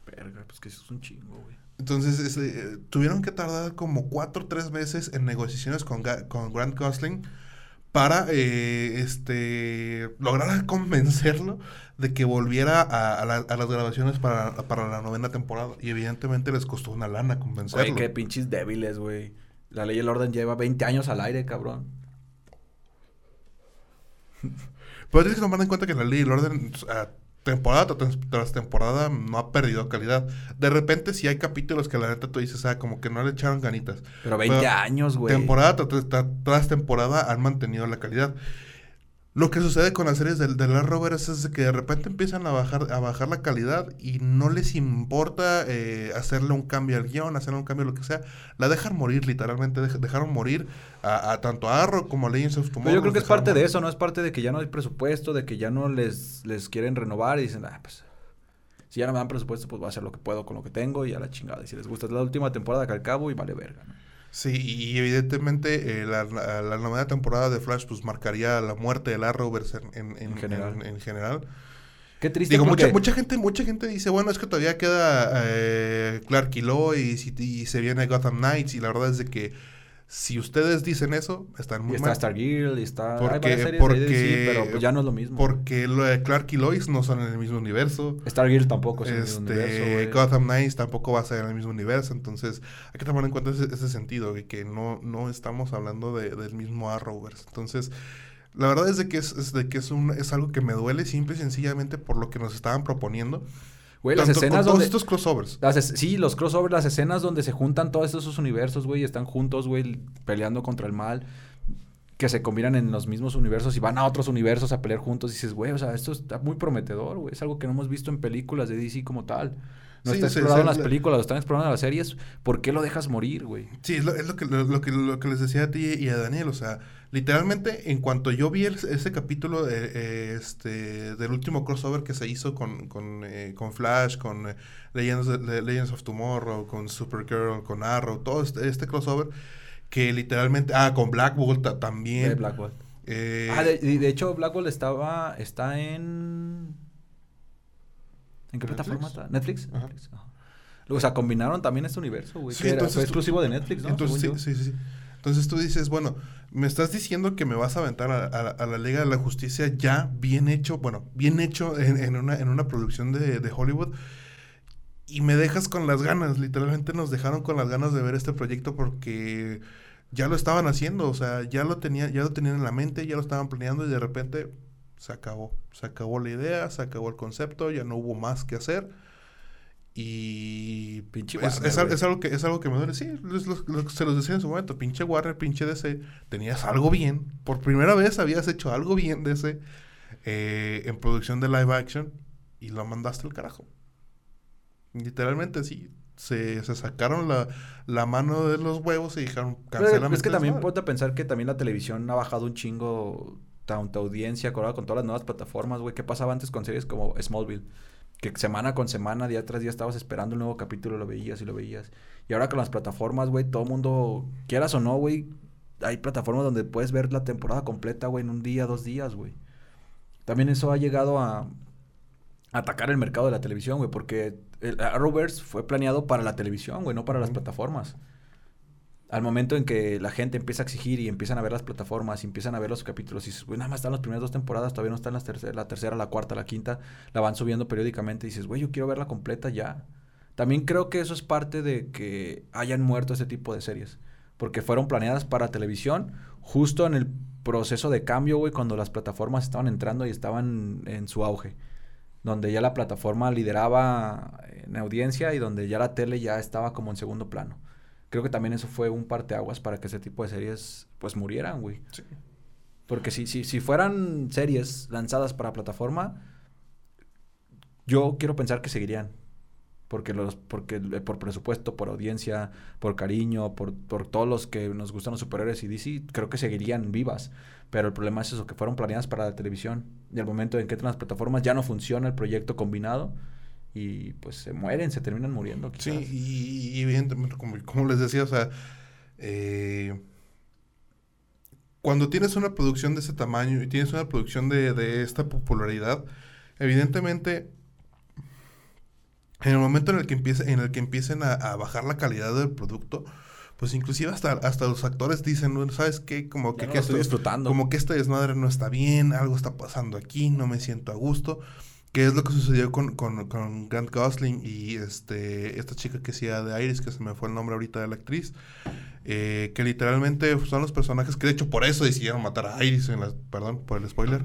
Verga, pues que eso es un chingo, güey. Entonces, eh, tuvieron que tardar como cuatro o tres meses en negociaciones con, con Grant Gosling para eh, este lograr convencerlo de que volviera a, a la- a las grabaciones para, para la novena temporada. Y evidentemente les costó una lana convencerlo. Güey, qué pinches débiles, güey. La ley y el orden lleva 20 años al aire, cabrón. Pero tienes que tomar en cuenta que la ley y el orden, o sea, temporada tras, temporada, no ha perdido calidad. De repente, sí hay capítulos que la neta tú dices, ah, como que no le echaron ganitas. Pero 20 Pero años, güey. Temporada tras temporada han mantenido la calidad. Lo que sucede con las series del, del Arrowverse es de que de repente empiezan a bajar, a bajar la calidad y no les importa eh, hacerle un cambio al guion, hacerle un cambio a lo que sea. La dejan morir, literalmente. dej- dejaron morir a, a tanto a Arrow como a Legends of Tomorrow. Pero yo creo que es parte de eso, ¿no? Es parte de que ya no hay presupuesto, de que ya no les, les quieren renovar y dicen, ah, pues, si ya no me dan presupuesto, pues voy a hacer lo que puedo con lo que tengo y a la chingada. Y si les gusta, es la última temporada que al cabo y vale verga, ¿no? Sí, y evidentemente eh, la, la, la novena temporada de Flash pues marcaría la muerte del Arrowverse en, en, en- En general. en- en general. Qué triste Digo, porque... mucha, mucha gente mucha gente dice, bueno, es que todavía queda eh, Clark y Lois y, y se viene Gotham Knights y la verdad es de que si ustedes dicen eso, están y muy está mal. Stargirl y está... Porque- series de porque- DC, pero pues ya no es lo mismo. Porque lo de Clark y Lois no son en el mismo universo. Stargirl tampoco es el mismo Este, universo. Gotham Knights tampoco va a ser en el mismo universo, entonces hay que tomar en cuenta ese, ese sentido, de que no, no estamos hablando de- del mismo Arrowverse. Entonces, La verdad es de que es, es de que es, un, es algo que me duele simple y sencillamente por lo que nos estaban proponiendo. Güey, las escenas todos donde... estos crossovers. Las es- sí, los crossovers, las escenas donde se juntan todos esos universos, güey, y están juntos, güey, peleando contra el mal, que se combinan en los mismos universos y van a otros universos a pelear juntos. Y dices, güey, o sea, esto está muy prometedor, güey. Es algo que no hemos visto en películas de DC como tal. No Sí, está explorado en las la- películas, lo están explorando en las series. ¿Por qué lo dejas morir, güey? Sí, es lo, es lo que, lo, lo que, lo que les decía a ti y a Daniel. O sea, literalmente, en cuanto yo vi el- ese capítulo eh, eh, este, del último crossover que se hizo con, con, eh, con Flash, con eh, Legends, de- de- Legends of Tomorrow, con Supergirl, con Arrow, todo este, este crossover, que literalmente. Ah, con Black Bolt ta- también. De Black Bolt. Ah, de, de- hecho, Black Bolt estaba, está en... ¿En qué ¿Netflix? plataforma está? ¿Netflix? Ajá. Netflix, ajá. O sea, combinaron también este universo, güey. Sí, que era- entonces fue tú- exclusivo de Netflix, ¿no? Entonces, sí, sí, sí. Entonces tú dices, bueno, me estás diciendo que me vas a aventar a, la Liga de la Justicia ya bien hecho, bueno, bien hecho en, una, producción de, de Hollywood. Y me dejas con las ganas, literalmente nos dejaron con las ganas de ver este proyecto porque ya lo estaban haciendo, o sea, ya lo tenía, ya lo tenían en la mente, ya lo estaban planeando y de repente se acabó. Se acabó la idea, se acabó el concepto, ya no hubo más que hacer. Y Pinche es, Warner, es algo que es algo que me duele. Sí, es lo- lo que se los decía en su momento. Pinche Warner, pinche DC. Tenías algo bien. Por primera vez habías hecho algo bien DC eh, en producción de live action y lo mandaste al carajo. Literalmente sí. Se, se sacaron la, la mano de los huevos y dijeron cancelame es que también desmadre". ponte a pensar que también la televisión ha bajado un chingo tanta audiencia con todas las nuevas plataformas, güey. ¿Qué pasaba antes con series como Smallville? Que semana con semana, día tras día estabas esperando un nuevo capítulo, lo veías y lo veías. Y ahora con las plataformas, güey, todo mundo, quieras o no, güey, hay plataformas donde puedes ver la temporada completa, güey, en un día, dos días, güey. También eso ha llegado a atacar el mercado de la televisión, güey, porque el Arrowverse fue planeado para la televisión, güey, no para las plataformas. Al momento en que la gente empieza a exigir y empiezan a ver las plataformas y empiezan a ver los capítulos y dices, güey, nada más están las primeras dos temporadas, todavía no están las terceras, la tercera, la cuarta, la quinta, la van subiendo periódicamente y dices, güey, yo quiero verla completa ya. También creo que eso es parte de que hayan muerto ese tipo de series, porque fueron planeadas para televisión justo en el proceso de cambio, güey, cuando las plataformas estaban entrando y estaban en su auge donde ya la plataforma lideraba en audiencia y donde ya la tele ya estaba como en segundo plano. Creo que también eso fue un parteaguas para que ese tipo de series pues murieran, güey. Sí. Porque si, si, si fueran series lanzadas para plataforma, yo quiero pensar que seguirían. Porque, los, porque eh, por presupuesto, por audiencia, por cariño, por, por todos los que nos gustan los superhéroes y DC, creo que seguirían vivas. Pero el problema es eso, que fueron planeadas para la televisión. Y al momento en que entran las plataformas ya no funciona el proyecto combinado. Y pues se mueren, se terminan muriendo. Sí, y, y evidentemente, como, como les decía, o sea, eh, cuando tienes una producción de ese tamaño y tienes una producción de, de esta popularidad, evidentemente, en el momento en el que empiece, en el que empiecen a, a bajar la calidad del producto, pues inclusive hasta, hasta los actores dicen, "No, ¿sabes qué? Como que, no estoy esto- disfrutando. como que este desmadre no está bien, algo está pasando aquí, no me siento a gusto. Que es lo que sucedió con, con, con Grant Gosling y este esta chica que hacía de Iris, que se me fue el nombre ahorita de la actriz. eh, que literalmente son los personajes que de hecho por eso decidieron matar a Iris en la... Perdón por el spoiler.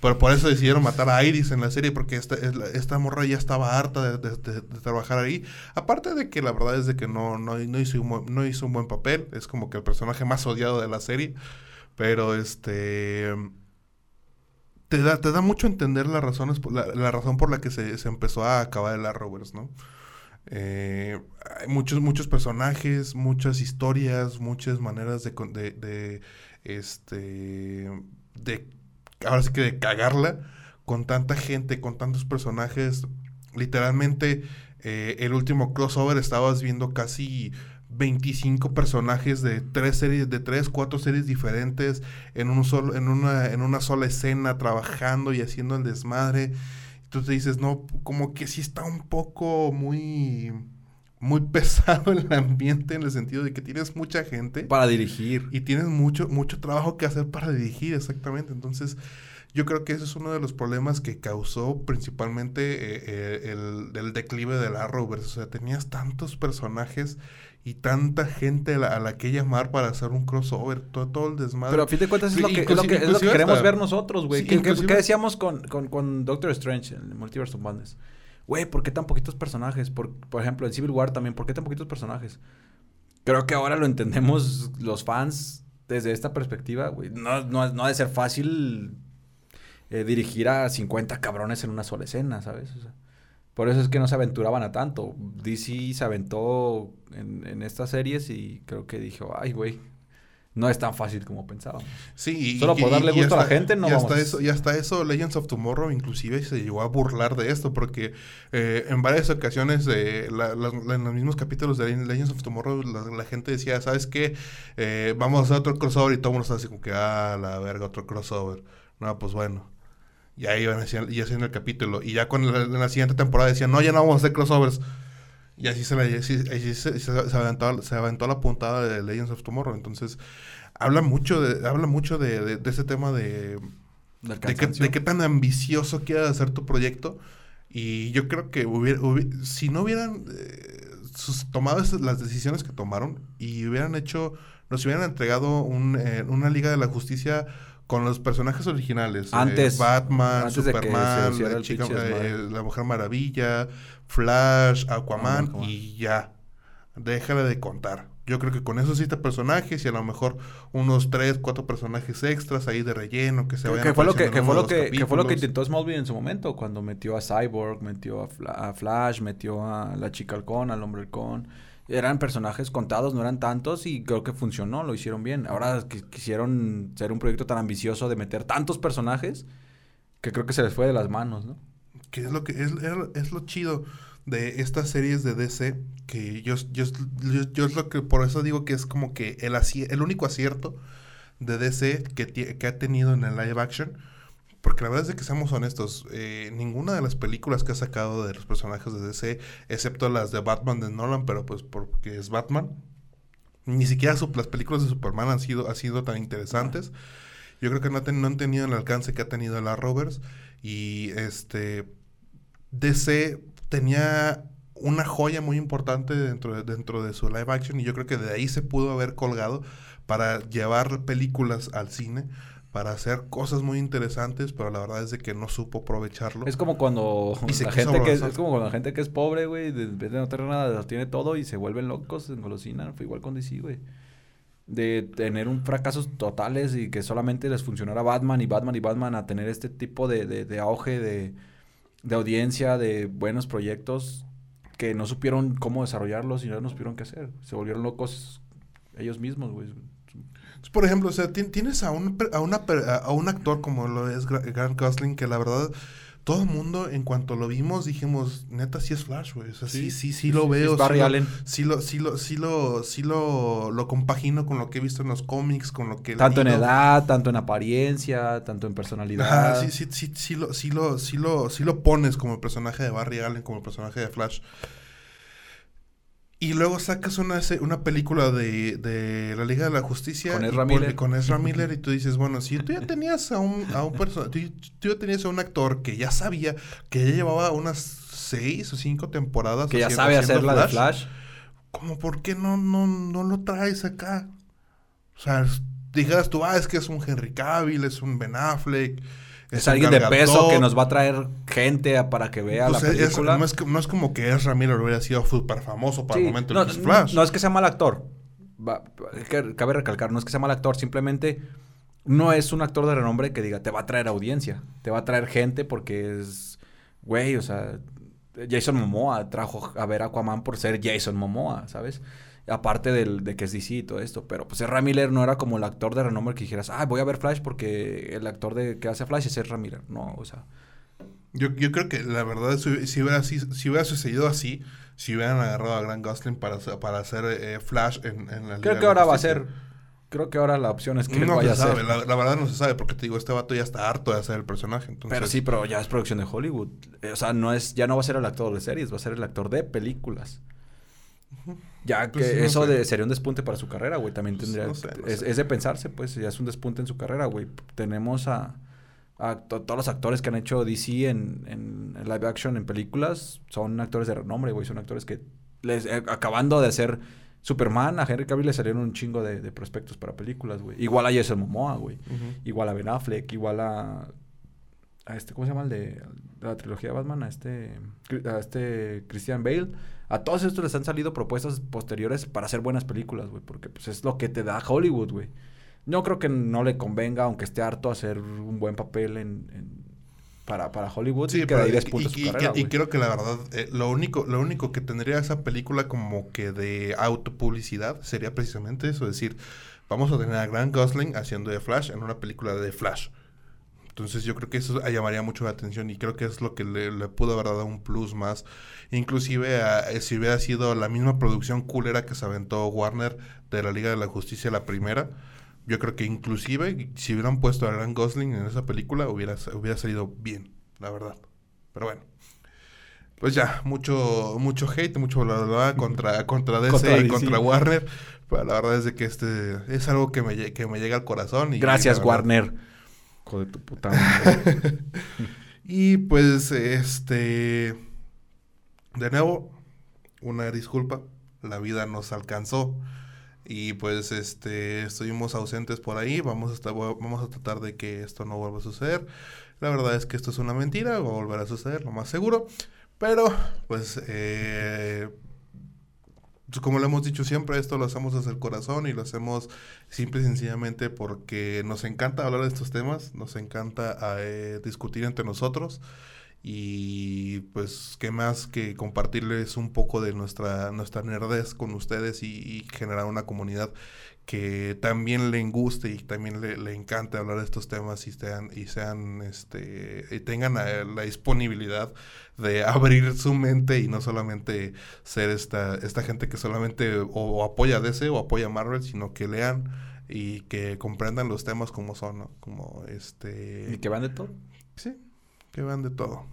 Pero por eso decidieron matar a Iris en la serie, porque esta, esta morra ya estaba harta de, de- de- de trabajar ahí. Aparte de que la verdad es de que no, no, no, hizo un, no hizo un buen papel, es como que el personaje más odiado de la serie. Pero este te da, te da mucho entender las razones, la, la razón por la que se, se empezó a acabar el Arrowverse, ¿no? Eh, hay muchos, muchos personajes, muchas historias, muchas maneras de, de, este, de, ahora sí que de cagarla con tanta gente, con tantos personajes. Literalmente, eh, el último crossover estabas viendo casi 25 personajes de tres series, de tres, cuatro series diferentes en un solo, en una, en una sola escena, trabajando y haciendo el desmadre. Te dices, no, como que sí está un poco muy, muy pesado el ambiente en el sentido de que tienes mucha gente Para dirigir. y tienes mucho, mucho trabajo que hacer para dirigir, exactamente. Entonces, yo creo que ese es uno de los problemas que causó principalmente eh, eh, el, el, declive de la Rovers. O sea, tenías tantos personajes y tanta gente a la, que llamar para hacer un crossover, todo, todo el desmadre. Pero a fin de cuentas es lo que, es lo que, es lo que queremos ver nosotros, güey. ¿Qué, decíamos con, con, con, Doctor Strange en el Multiverse of Madness? Güey, ¿por qué tan poquitos personajes? Por, por ejemplo, en Civil War también, ¿por qué tan poquitos personajes? Creo que ahora lo entendemos los fans desde esta perspectiva, güey. No, no, no ha de ser fácil eh, dirigir a 50 cabrones en una sola escena, ¿sabes? O sea, por eso es que no se aventuraban a tanto. DC se aventó en, en estas series y creo que dijo, ay, güey, no es tan fácil como pensábamos. Sí, y, Solo por darle gusto a la gente, no y hasta eso Y hasta eso, Legends of Tomorrow inclusive se llegó a burlar de esto, porque eh, en varias ocasiones, eh, en los mismos capítulos de Legends of Tomorrow, la, gente decía, ¿sabes qué? Eh, vamos a hacer otro crossover y todo el mundo está así como que, ah, la verga, otro crossover. No, pues bueno. Y ahí iban y haciendo el capítulo. Y ya con en la siguiente temporada decían, no, ya no vamos a hacer crossovers. Y así se, le, se, aventó, se, aventó, la puntada de Legends of Tomorrow. Entonces, habla mucho de, habla mucho de, de, ese tema de, de, qué, tan ambicioso quieras hacer tu proyecto. Y yo creo que si no hubieran eh, tomado las decisiones que tomaron y hubieran hecho, nos hubieran entregado un, eh, una Liga de la Justicia con los personajes originales. Eh, antes. Batman, Superman, la, chica, la Mujer Maravilla, Flash, Aquaman y ya. Déjale de contar. Yo creo que con esos siete personajes y a lo mejor unos tres, cuatro personajes extras ahí de relleno que se vayan que fue lo que, que fue lo que, que, fue lo que intentó Smallville en su momento cuando metió a Cyborg, metió a, Flash, metió a la chica halcón, al hombre halcón. Eran personajes contados, no eran tantos y creo que funcionó, lo hicieron bien. Ahora quisieron ser un proyecto tan ambicioso de meter tantos personajes que creo que se les fue de las manos, ¿no? Que es lo que es, es lo chido de estas series de DC que yo, yo, yo, es lo que por eso digo que es como que el, el único acierto de DC que, que ha tenido en el live action. Porque la verdad es que seamos honestos, eh, ninguna de las películas que ha sacado de los personajes de DC, excepto las de Batman de Nolan, pero pues porque es Batman, ni siquiera las películas de Superman han sido, sido tan interesantes. Yo creo que no, han tenido el alcance que ha tenido la Rovers. Y este DC tenía una joya muy importante dentro de, dentro de su live action y yo creo que de ahí se pudo haber colgado para llevar películas al cine para hacer cosas muy interesantes, pero la verdad es de que no supo aprovecharlo. Es como cuando la gente que es, como cuando la gente que es pobre, güey, de, vez de no tener nada, lo tiene todo y se vuelven locos, se engolosinan, fue igual con DC, güey. De tener un fracasos totales y que solamente les funcionara Batman y Batman y Batman a tener este tipo de, de, de auge de, de audiencia, de buenos proyectos que no supieron cómo desarrollarlos y no supieron qué hacer. Se volvieron locos ellos mismos, güey. Por ejemplo, o sea, tienes a un, a, una, a un actor como lo es Grant Gosling que la verdad todo el mundo, en cuanto lo vimos, dijimos, neta, sí es Flash, güey. O sea, sí, sí, sí, lo veo. sí, lo, Allen. sí lo, sí lo, sí lo, sí lo, lo compagino con lo que he visto en los cómics, con lo que... Tanto en edad, tanto en apariencia, tanto en personalidad. sí, sí, sí, sí, lo, sí, lo, sí, lo, sí lo pones como el personaje de Barry Allen, como el personaje de Flash. Y luego sacas una, una película de, de la Liga de la Justicia. Con Ezra Miller. Con Ezra Miller y tú dices, bueno, si tú ya tenías a un, a un tú, ya tenías a un actor que ya sabía, que ya llevaba unas seis o cinco temporadas. Que ya sabe hacer la de Flash. ¿Cómo por qué no, no, no lo traes acá? O sea, dijeras tú, ah, es que es un Henry Cavill, es un Ben Affleck es, alguien de peso que nos va a traer gente para que vea la película. no, es, no, es, como que Ezra Miller hubiera sido súper famoso para el momento no, que es Flash. No es que sea mal actor. cabe recalcar, no es que sea mal actor, simplemente no es un actor de renombre que diga, te va a traer audiencia, te va a traer gente porque es, güey, o sea, Jason Momoa trajo a ver a Aquaman por ser Jason Momoa, ¿sabes? Aparte del, de que es DC y todo esto. Pero pues Ezra Miller no era como el actor de renombre que dijeras, ah, voy a ver Flash porque el actor de, que hace Flash es Ezra Miller. No, o sea. Yo, yo creo que la verdad, si, si, hubiera, si, hubiera sucedido así, si hubieran agarrado a Grant Gustin para, para hacer eh, Flash en, en la Creo que ahora va a ser. Creo que ahora la opción es que no vaya se sabe, La, la, verdad no se sabe, porque te digo, este vato ya está harto de hacer el personaje. Entonces... Pero sí, pero ya es producción de Hollywood. O sea, no es, ya no va a ser el actor de series, va a ser el actor de películas. Ya pues que eso de, sería un despunte para su carrera, güey. También pues tendría. es, de pensarse, pues, ya es un despunte en su carrera, güey. Tenemos a. todos los actores que han hecho DC en, en, live action, en películas, son actores de renombre, güey. Son actores que, les, eh, acabando de hacer Superman, a Henry Cavill le salieron un chingo de, prospectos para películas, güey. Igual a Jason Momoa, güey. Igual a Ben Affleck, igual a... A este, ¿cómo se llama el de, la trilogía de Batman? A este, a este Christian Bale. A todos estos les han salido propuestas posteriores para hacer buenas películas, güey. Porque pues es lo que te da Hollywood, güey. No creo que no le convenga, aunque esté harto, hacer un buen papel en, para, para, Hollywood. Sí, pero, y, creo que la verdad, eh, lo, único, lo único que tendría esa película como que de autopublicidad sería precisamente eso. Es decir, vamos a tener a Grant Gosling haciendo de Flash en una película de Flash. Entonces yo creo que eso llamaría mucho la atención y creo que es lo que le, pudo haber dado un plus más. Inclusive eh, si hubiera sido la misma producción culera que se aventó Warner de la Liga de la Justicia la primera yo creo que inclusive si hubieran puesto a Ryan Gosling en esa película hubiera, hubiera salido bien, la verdad. Pero bueno. Pues ya, mucho, mucho hate, mucho bla, bla, bla contra, contra DC y contra Warner. Pero la verdad es de que este es algo que me, que me llega al corazón. Y Gracias, Warner. De tu puta y pues, este. De nuevo, una disculpa. La vida nos alcanzó. Y pues este estuvimos ausentes por ahí, vamos a, vamos a tratar de que esto no vuelva a suceder. La verdad es que esto es una mentira, va a volver a suceder, lo más seguro. Pero pues eh, como lo hemos dicho siempre, esto lo hacemos desde el corazón y lo hacemos simple y sencillamente porque nos encanta hablar de estos temas, nos encanta eh, discutir entre nosotros y pues qué más que compartirles un poco de nuestra nuestra nerdez con ustedes y, generar una comunidad que también le guste y también le, le, encante hablar de estos temas y sean y sean este y tengan la, disponibilidad de abrir su mente y no solamente ser esta esta gente que solamente o, apoya DC o apoya a Marvel sino que lean y que comprendan los temas como son ¿no? como este y que van de todo sí que vean de todo.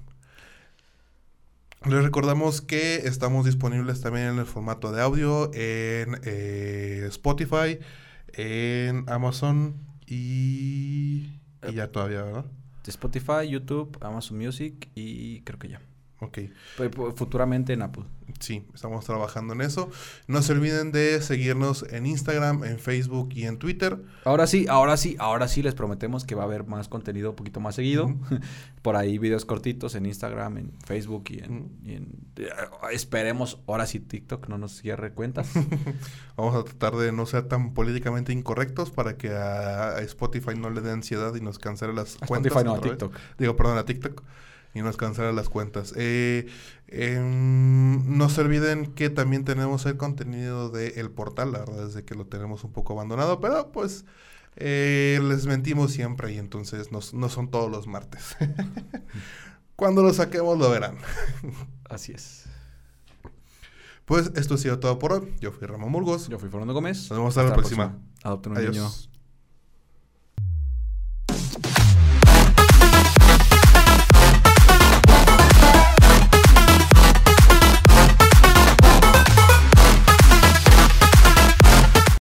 Les recordamos que estamos disponibles también en el formato de audio en eh, Spotify, en Amazon y, y ya todavía, ¿verdad? Spotify, YouTube, Amazon Music y creo que ya. Ok. Futuramente en Apple. Sí, estamos trabajando en eso. No se olviden de seguirnos en Instagram, en Facebook y en Twitter. Ahora sí, ahora sí, ahora sí les prometemos que va a haber más contenido un poquito más seguido. Por ahí videos cortitos en Instagram, en Facebook y en, eh, esperemos ahora sí TikTok no nos cierre cuentas. Vamos a tratar de no ser tan políticamente incorrectos para que a, Spotify no le dé ansiedad y nos cancele las cuentas. Spotify no, a TikTok. Digo, perdón, a TikTok y nos cancela las cuentas. Eh, no se olviden que también tenemos el contenido del portal, la verdad es de que lo tenemos un poco abandonado, pero pues eh, les mentimos siempre y entonces no, no son todos los martes. Cuando lo saquemos lo verán. Así es. Pues esto ha sido todo por hoy. Yo fui Ramón Burgos. Yo fui Fernando Gómez. Nos vemos hasta, la, próxima. próxima. Adopten un niño.